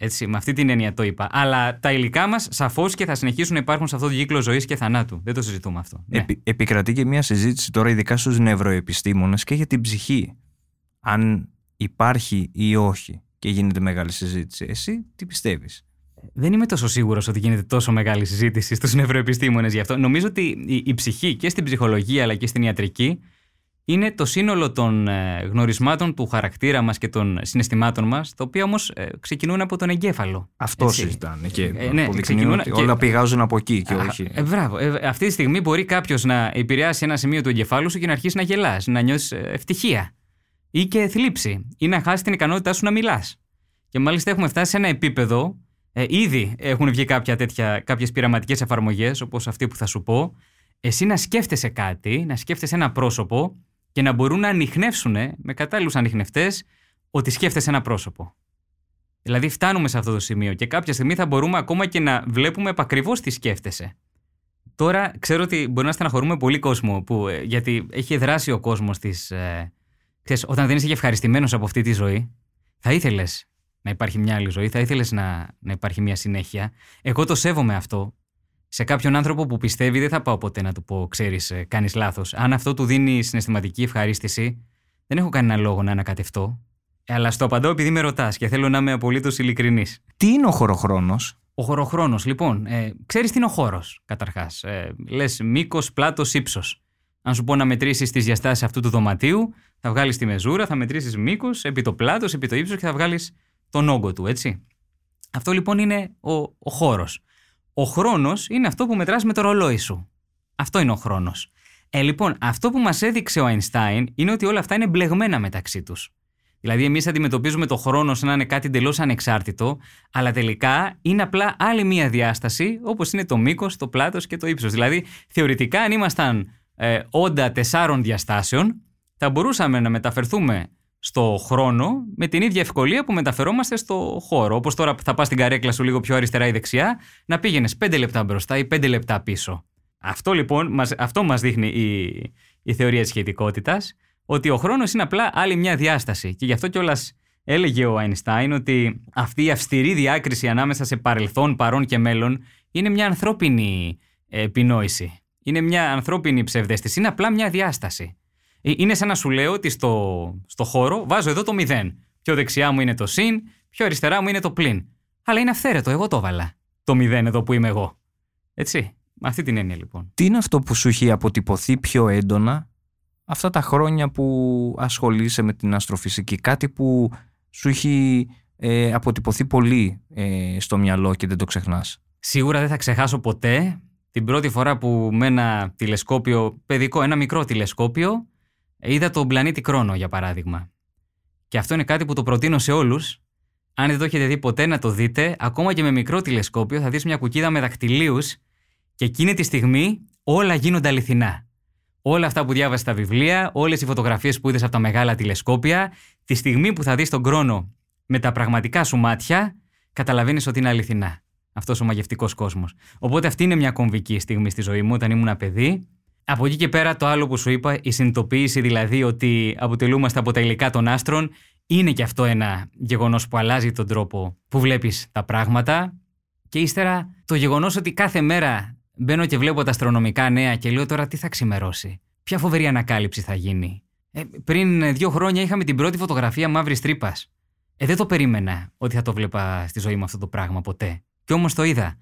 Έτσι, με αυτή την έννοια το είπα. Αλλά τα υλικά μας σαφώς και θα συνεχίσουν να υπάρχουν σε αυτό το κύκλο ζωής και θανάτου. Δεν το συζητούμε αυτό. Ναι. Επι- επικρατεί και μια συζήτηση τώρα, ειδικά στους νευροεπιστήμονες και για την ψυχή. Αν υπάρχει ή όχι. Και γίνεται μεγάλη συζήτηση. Εσύ τι πιστεύεις; Δεν είμαι τόσο σίγουρος ότι γίνεται τόσο μεγάλη συζήτηση στους νευροεπιστήμονες γι' αυτό. Νομίζω ότι η, η ψυχή και στην ψυχολογία αλλά και στην ιατρική είναι το σύνολο των ε, γνωρισμάτων του χαρακτήρα μας και των συναισθημάτων μας, τα οποία όμως ξεκινούν από τον εγκέφαλο. Αυτό Έτσι. συζητάνε. Και Ε, ναι, αποδεικνύουν ξεκινούν ότι και- όλα πηγάζουν από εκεί και Α, όχι. Ε, μπράβο. Ε, αυτή τη στιγμή μπορεί κάποιος να επηρεάσει ένα σημείο του εγκεφάλου σου και να αρχίσεις να γελάς, να νιώσει ευτυχία. Ή και θλίψη. Ή να χάσεις την ικανότητά σου να μιλάς. Και μάλιστα έχουμε φτάσει σε ένα επίπεδο. Ε, ήδη έχουν βγει κάποια τέτοια, κάποιες πειραματικές εφαρμογές, όπως αυτή που θα σου πω. Εσύ να σκέφτεσαι κάτι, να σκέφτεσαι ένα πρόσωπο και να μπορούν να ανοιχνεύσουν με κατάλληλους ανοιχνευτές ότι σκέφτεσαι ένα πρόσωπο. Δηλαδή φτάνουμε σε αυτό το σημείο και κάποια στιγμή θα μπορούμε ακόμα και να βλέπουμε επακριβώς τι σκέφτεσαι. Τώρα ξέρω ότι μπορεί να στεναχωρούμε πολύ κόσμο που, ε, γιατί έχει δράσει ο κόσμος της. Ε, ξέρεις, όταν δεν είσαι και ευχαριστημένος από αυτή τη ζωή, θα ήθελες να υπάρχει μια άλλη ζωή, θα ήθελες να, να υπάρχει μια συνέχεια. Εγώ το σέβομαι αυτό. Σε κάποιον άνθρωπο που πιστεύει, δεν θα πάω ποτέ να του πω: Ξέρεις, κάνεις λάθος. Αν αυτό του δίνει συναισθηματική ευχαρίστηση, δεν έχω κανένα λόγο να ανακατευτώ. Ε, Αλλά στο απαντώ επειδή με ρωτάς και θέλω να είμαι απολύτως ειλικρινής. Τι είναι ο χωροχρόνος, Ο χωροχρόνος, λοιπόν. Ε, Ξέρεις τι είναι ο χώρος, καταρχάς. Ε, Λες μήκος, πλάτος, ύψος. Αν σου πω να μετρήσεις τις διαστάσεις αυτού του δωματίου, θα βγάλεις τη μεζούρα, θα μετρήσεις μήκος, επί το πλάτος, επί το ύψος και θα βγάλεις τον όγκο του, έτσι. Αυτό λοιπόν είναι ο, ο χώρος. Ο χρόνος είναι αυτό που μετράς με το ρολόι σου. Αυτό είναι ο χρόνος. Ε, λοιπόν, αυτό που μας έδειξε ο Αϊνστάιν είναι ότι όλα αυτά είναι μπλεγμένα μεταξύ τους. Δηλαδή, εμείς αντιμετωπίζουμε το χρόνο σαν να είναι κάτι εντελώς ανεξάρτητο, αλλά τελικά είναι απλά άλλη μία διάσταση, όπως είναι το μήκος, το πλάτος και το ύψος. Δηλαδή, θεωρητικά, αν ήμασταν ε, όντα τεσσάρων διαστάσεων, θα μπορούσαμε να μεταφερθούμε στο χρόνο με την ίδια ευκολία που μεταφερόμαστε στο χώρο. Όπως τώρα θα πας στην καρέκλα σου λίγο πιο αριστερά ή δεξιά, να πήγαινες 5 λεπτά μπροστά ή 5 λεπτά πίσω. Αυτό λοιπόν μας, αυτό μας δείχνει η, η θεωρία της σχετικότητας, ότι ο χρόνος είναι απλά άλλη μια διάσταση. Και γι' αυτό κιόλας έλεγε ο Αϊνστάιν ότι αυτή η αυστηρή διάκριση ανάμεσα σε παρελθόν, παρόν και μέλλον είναι μια ανθρώπινη ε, επινόηση. Είναι μια ανθρώπινη ψευδέστηση. Είναι απλά μια διάσταση. Ε, Είναι σαν να σου λέω ότι στο, στο χώρο βάζω εδώ το μηδέν. Πιο δεξιά μου είναι το συν, πιο αριστερά μου είναι το πλην. Αλλά είναι αυθαίρετο, εγώ το έβαλα. Το μηδέν εδώ που είμαι εγώ. Έτσι. Με αυτή την έννοια λοιπόν. Τι είναι αυτό που σου έχει αποτυπωθεί πιο έντονα αυτά τα χρόνια που ασχολείσαι με την αστροφυσική; Κάτι που σου έχει ε, αποτυπωθεί πολύ ε, στο μυαλό και δεν το ξεχνάς; Σίγουρα δεν θα ξεχάσω ποτέ την πρώτη φορά που με ένα τηλεσκόπιο, παιδικό, ένα μικρό τηλεσκόπιο, είδα τον πλανήτη Κρόνο για παράδειγμα. Και αυτό είναι κάτι που το προτείνω σε όλους. Αν δεν το έχετε δει ποτέ να το δείτε, ακόμα και με μικρό τηλεσκόπιο θα δεις μια κουκίδα με δακτυλίους και εκείνη τη στιγμή όλα γίνονται αληθινά. Όλα αυτά που διάβασες στα βιβλία, όλες οι φωτογραφίες που είδες από τα μεγάλα τηλεσκόπια, τη στιγμή που θα δεις τον Κρόνο με τα πραγματικά σου μάτια, καταλαβαίνεις ότι είναι αληθινά αυτός ο μαγευτικός κόσμος. Οπότε αυτή είναι μια κομβική στιγμή στη ζωή μου όταν ήμουν παιδί. Από εκεί και πέρα το άλλο που σου είπα, η συνειδητοποίηση δηλαδή ότι αποτελούμαστε από τα υλικά των άστρων, είναι και αυτό ένα γεγονός που αλλάζει τον τρόπο που βλέπεις τα πράγματα. Και ύστερα το γεγονός ότι κάθε μέρα μπαίνω και βλέπω τα αστρονομικά νέα και λέω τώρα τι θα ξημερώσει; Ποια φοβερή ανακάλυψη θα γίνει; Ε, πριν δύο χρόνια είχαμε την πρώτη φωτογραφία μαύρης τρύπας. Ε, δεν το περίμενα ότι θα το βλέπα στη ζωή μου αυτό το πράγμα ποτέ. Κι όμως το είδα.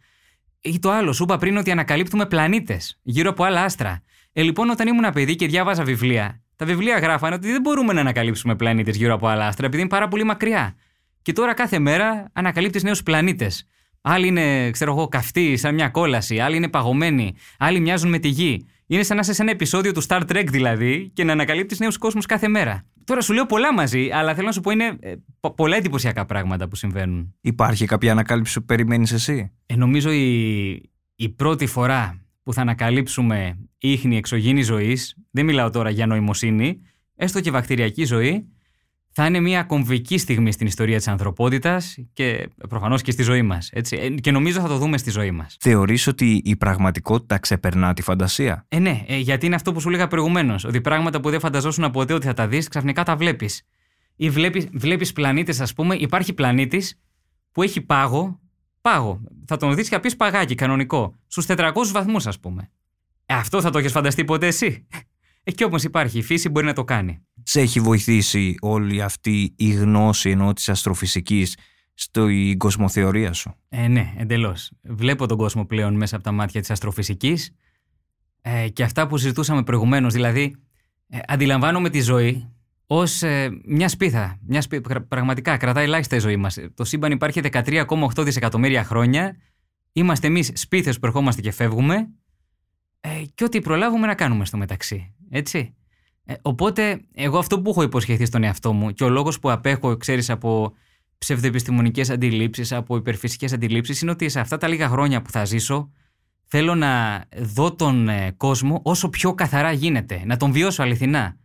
Ή το άλλο, σου είπα πριν ότι ανακαλύπτουμε πλανήτες γύρω από άλλα άστρα. Ε, λοιπόν, όταν ήμουν παιδί και διάβαζα βιβλία, τα βιβλία γράφανε ότι δεν μπορούμε να ανακαλύψουμε πλανήτες γύρω από άλλα άστρα επειδή είναι πάρα πολύ μακριά. Και τώρα κάθε μέρα ανακαλύπτεις νέους πλανήτες. Άλλοι είναι, ξέρω εγώ, καυτοί, σαν μια κόλαση. Άλλοι είναι παγωμένοι. Άλλοι μοιάζουν με τη γη. Είναι σαν να είσαι σε ένα επεισόδιο του Star Trek δηλαδή και να ανακαλύπτεις νέους κόσμους κάθε μέρα. Τώρα σου λέω πολλά μαζί, αλλά θέλω να σου πω είναι ε, πο- πολλά εντυπωσιακά πράγματα που συμβαίνουν. Υπάρχει κάποια ανακάλυψη που περιμένεις εσύ; Ε, νομίζω η, η πρώτη φορά που θα ανακαλύψουμε ίχνη εξωγήινης ζωής, δεν μιλάω τώρα για νοημοσύνη, έστω και βακτηριακή ζωή, θα είναι μια κομβική στιγμή στην ιστορία της ανθρωπότητας και προφανώς και στη ζωή μας. Έτσι. Ε, Και νομίζω θα το δούμε στη ζωή μας. Θεωρείς ότι η πραγματικότητα ξεπερνά τη φαντασία; Ε, ναι, ε, γιατί είναι αυτό που σου έλεγα προηγουμένως. Ότι πράγματα που δεν φανταζόσουν ποτέ ότι θα τα δεις, ξαφνικά τα βλέπεις. Ή βλέπεις βλέπεις πλανήτες, ας πούμε, υπάρχει πλανήτης που έχει πάγο, πάγο, θα τον δεις και πεις παγάκι κανονικό, στους 400 βαθμούς, ας πούμε. Ε, αυτό θα το έχεις φανταστεί ποτέ εσύ; Εκεί όμως υπάρχει, η φύση μπορεί να το κάνει. Σε έχει βοηθήσει όλη αυτή η γνώση ενώ της αστροφυσικής στην κοσμοθεωρία σου; Ε, ναι, εντελώς. Βλέπω τον κόσμο πλέον μέσα από τα μάτια της αστροφυσικής ε, και αυτά που συζητούσαμε προηγουμένως. Δηλαδή, ε, αντιλαμβάνομαι τη ζωή ως ε, μια σπίθα. Μια σπίθα. Πραγματικά κρατάει ελάχιστα η ζωή μας. Το σύμπαν υπάρχει 13,8 δισεκατομμύρια χρόνια. Είμαστε εμείς σπίθες που ερχόμαστε και φεύγουμε. Ε, και ό,τι προλάβουμε να κάνουμε στο μεταξύ. Έτσι. Ε, οπότε, εγώ αυτό που έχω υποσχεθεί στον εαυτό μου και ο λόγος που απέχω, ξέρεις, από ψευδεπιστημονικές αντιλήψεις, από υπερφυσικές αντιλήψεις, είναι ότι σε αυτά τα λίγα χρόνια που θα ζήσω, θέλω να δω τον ε, κόσμο όσο πιο καθαρά γίνεται, να τον βιώσω αληθινά.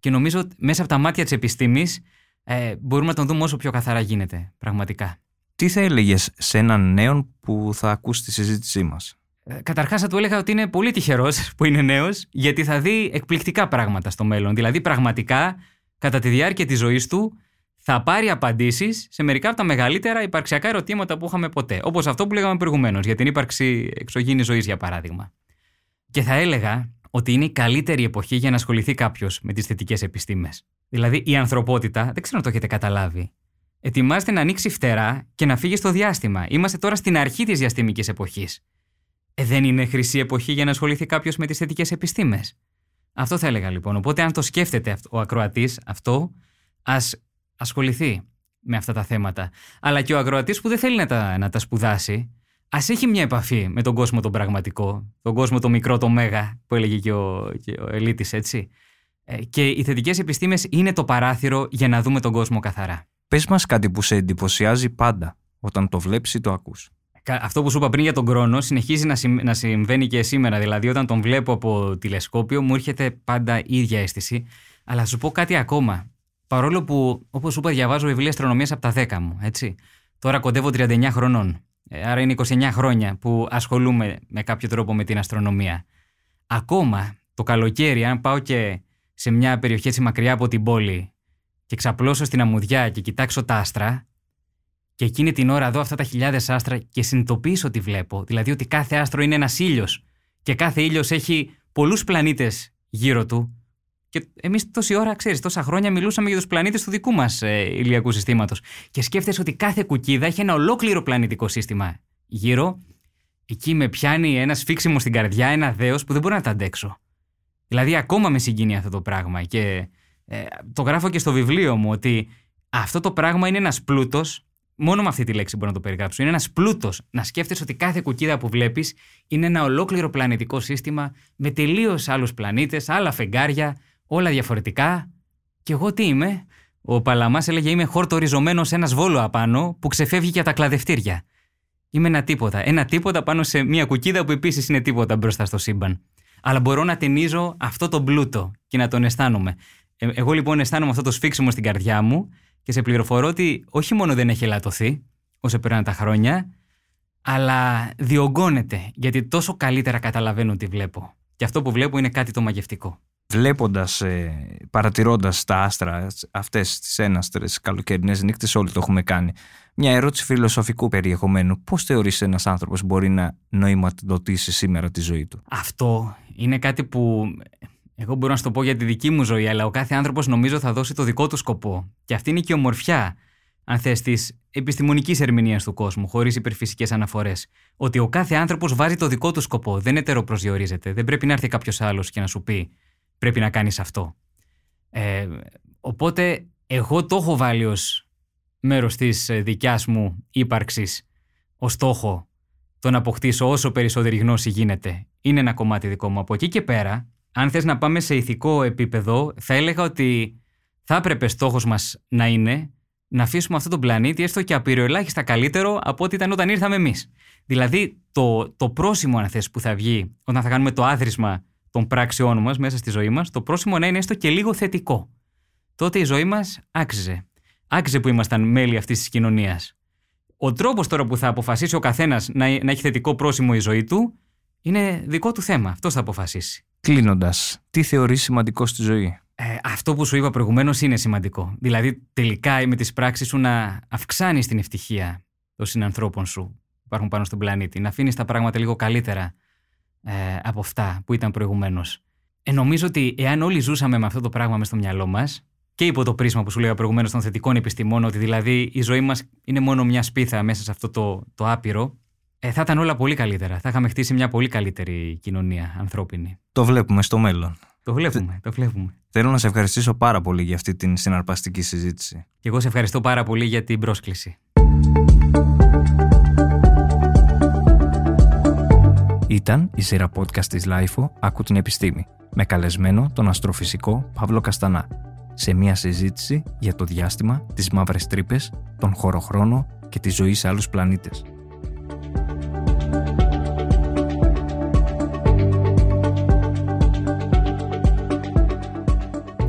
Και νομίζω ότι μέσα από τα μάτια της επιστήμης ε, μπορούμε να τον δούμε όσο πιο καθαρά γίνεται, πραγματικά. Τι θα έλεγες σε έναν νέο που θα ακούσει τη συζήτησή μας; Ε, Καταρχάς, θα του έλεγα ότι είναι πολύ τυχερός που είναι νέος, γιατί θα δει εκπληκτικά πράγματα στο μέλλον. Δηλαδή, πραγματικά, κατά τη διάρκεια της ζωής του, θα πάρει απαντήσεις σε μερικά από τα μεγαλύτερα υπαρξιακά ερωτήματα που είχαμε ποτέ. Όπως αυτό που λέγαμε προηγουμένως, για την ύπαρξη εξωγήινης ζωής, για παράδειγμα. Και θα έλεγα ότι είναι η καλύτερη εποχή για να ασχοληθεί κάποιος με τις θετικές επιστήμες. Δηλαδή, η ανθρωπότητα, δεν ξέρω αν το έχετε καταλάβει, ετοιμάζεται να ανοίξει φτερά και να φύγει στο διάστημα. Είμαστε τώρα στην αρχή της διαστημικής εποχής. Ε, δεν είναι χρυσή εποχή για να ασχοληθεί κάποιος με τις θετικές επιστήμες. Αυτό θα έλεγα λοιπόν. Οπότε, αν το σκέφτεται ο ακροατής αυτό, ας ασχοληθεί με αυτά τα θέματα. Αλλά και ο ακροατής που δεν θέλει να τα, να τα σπουδάσει, ας έχει μια επαφή με τον κόσμο τον πραγματικό, τον κόσμο το μικρό, το μέγα, που έλεγε και ο, και ο Ελίτης, έτσι. Ε, και οι θετικές επιστήμες είναι το παράθυρο για να δούμε τον κόσμο καθαρά. Πες μας κάτι που σε εντυπωσιάζει πάντα όταν το βλέπεις ή το ακούς. Αυτό που σου είπα πριν για τον χρόνο συνεχίζει να, συμ, να συμβαίνει και σήμερα. Δηλαδή, όταν τον βλέπω από τηλεσκόπιο, μου έρχεται πάντα η ίδια αίσθηση. Αλλά θα σου πω κάτι ακόμα. Παρόλο που, όπως σου είπα, διαβάζω βιβλία αστρονομίας από τα 10 μου, έτσι. Τώρα κοντεύω 39 χρονών. Ε, άρα είναι 29 χρόνια που ασχολούμαι με κάποιο τρόπο με την αστρονομία. Ακόμα το καλοκαίρι, αν πάω και σε μια περιοχή έτσι μακριά από την πόλη και ξαπλώσω στην αμμουδιά και κοιτάξω τα άστρα, και εκείνη την ώρα δω αυτά τα χιλιάδες άστρα και συνειδητοποιήσω τι βλέπω. Δηλαδή ότι κάθε άστρο είναι ένας ήλιος και κάθε ήλιος έχει πολλούς πλανήτες γύρω του. Και εμείς τόση ώρα, ξέρεις, τόσα χρόνια μιλούσαμε για τους πλανήτες του δικού μας ε, ηλιακού συστήματος. Και σκέφτεσαι ότι κάθε κουκίδα έχει ένα ολόκληρο πλανητικό σύστημα γύρω. Εκεί με πιάνει ένας σφίξιμο στην καρδιά, ένα δέος που δεν μπορώ να τα αντέξω. Δηλαδή, ακόμα με συγκινεί αυτό το πράγμα. Και ε, το γράφω και στο βιβλίο μου ότι αυτό το πράγμα είναι ένας πλούτος Μόνο με αυτή τη λέξη μπορώ να το περιγράψω. Είναι ένας πλούτος να σκέφτεσαι ότι κάθε κουκίδα που βλέπεις είναι ένα ολόκληρο πλανητικό σύστημα με τελείως άλλους πλανήτες, άλλα φεγγάρια, όλα διαφορετικά. Και εγώ τι είμαι; Ο Παλαμάς έλεγε Είμαι χορτοριζωμένος σε ένας βόλο απάνω που ξεφεύγει για τα κλαδευτήρια. Είμαι ένα τίποτα. Ένα τίποτα πάνω σε μια κουκίδα που επίσης είναι τίποτα μπροστά στο σύμπαν. Αλλά μπορώ να ταινίζω αυτό το πλούτο και να τον αισθάνομαι. Ε, εγώ λοιπόν αισθάνομαι αυτό το σφίξιμο στην καρδιά μου και σε πληροφορώ ότι όχι μόνο δεν έχει ελαττωθεί όσο περνάνε τα χρόνια, αλλά διωγγώνεται γιατί τόσο καλύτερα καταλαβαίνω τι βλέπω. Και αυτό που βλέπω είναι κάτι το μαγευτικό. Βλέποντας, ε, παρατηρώντας τα άστρα αυτές τις έναστρες καλοκαιρινές νύχτες, όλοι το έχουμε κάνει. Μια ερώτηση φιλοσοφικού περιεχομένου. Πώς θεωρείς ένας άνθρωπος μπορεί να νοηματοδοτήσει σήμερα τη ζωή του; Αυτό είναι κάτι που εγώ μπορώ να σου το πω για τη δική μου ζωή, αλλά ο κάθε άνθρωπος νομίζω θα δώσει το δικό του σκοπό. Και αυτή είναι και η ομορφιά, αν θες, της επιστημονικής ερμηνείας του κόσμου, χωρίς υπερφυσικές αναφορές. Ότι ο κάθε άνθρωπος βάζει το δικό του σκοπό, δεν ετεροπροσδιορίζεται. Δεν πρέπει να έρθει κάποιος άλλος και να σου πει πρέπει να κάνεις αυτό. Ε, οπότε, εγώ το έχω βάλει ως μέρος της ε, δικιάς μου ύπαρξης, ως στόχο το να αποκτήσω όσο περισσότερη γνώση γίνεται. Είναι ένα κομμάτι δικό μου. Από εκεί και πέρα, αν θες να πάμε σε ηθικό επίπεδο, θα έλεγα ότι θα έπρεπε στόχος μας να είναι να αφήσουμε αυτόν τον πλανήτη έστω και απειροελάχιστα καλύτερο από ό,τι ήταν όταν ήρθαμε εμείς. Δηλαδή, το, το πρόσημο, αν θες, που θα βγει όταν θα κάνουμε το άθροισμα των πράξεών μας μέσα στη ζωή μας, το πρόσημο να είναι έστω και λίγο θετικό. Τότε η ζωή μας άξιζε. Άξιζε που ήμασταν μέλη αυτής της κοινωνίας. Ο τρόπος τώρα που θα αποφασίσει ο καθένας να, να έχει θετικό πρόσημο η ζωή του είναι δικό του θέμα. Αυτός θα αποφασίσει. Κλείνοντας, τι θεωρείς σημαντικό στη ζωή; Ε, αυτό που σου είπα προηγουμένως είναι σημαντικό. Δηλαδή, τελικά με τι πράξει σου να αυξάνεις την ευτυχία, των συνανθρώπων σου που υπάρχουν πάνω στον πλανήτη. Να αφήνεις τα πράγματα λίγο καλύτερα ε, από αυτά που ήταν προηγουμένως. Ε, νομίζω ότι εάν όλοι ζούσαμε με αυτό το πράγμα μες στο μυαλό μας και υπό το πρίσμα που σου λέγα προηγουμένως των θετικών επιστημών, ότι δηλαδή η ζωή μας είναι μόνο μια σπίθα μέσα σε αυτό το, το άπειρο, ε, θα ήταν όλα πολύ καλύτερα. Θα είχαμε χτίσει μια πολύ καλύτερη κοινωνία ανθρώπινη. Το βλέπουμε στο μέλλον. Το βλέπουμε, το βλέπουμε. Θέλω να σε ευχαριστήσω πάρα πολύ για αυτή την συναρπαστική συζήτηση. Και εγώ σε ευχαριστώ πάρα πολύ για την πρόσκληση. Ήταν η σειρά podcast της LIFO «Άκου την επιστήμη» με καλεσμένο τον αστροφυσικό Παύλο Καστανά σε μια συζήτηση για το διάστημα, τις μαύρες τρύπες, τον χωροχρόνο και τη ζωή σε άλλους πλανήτες.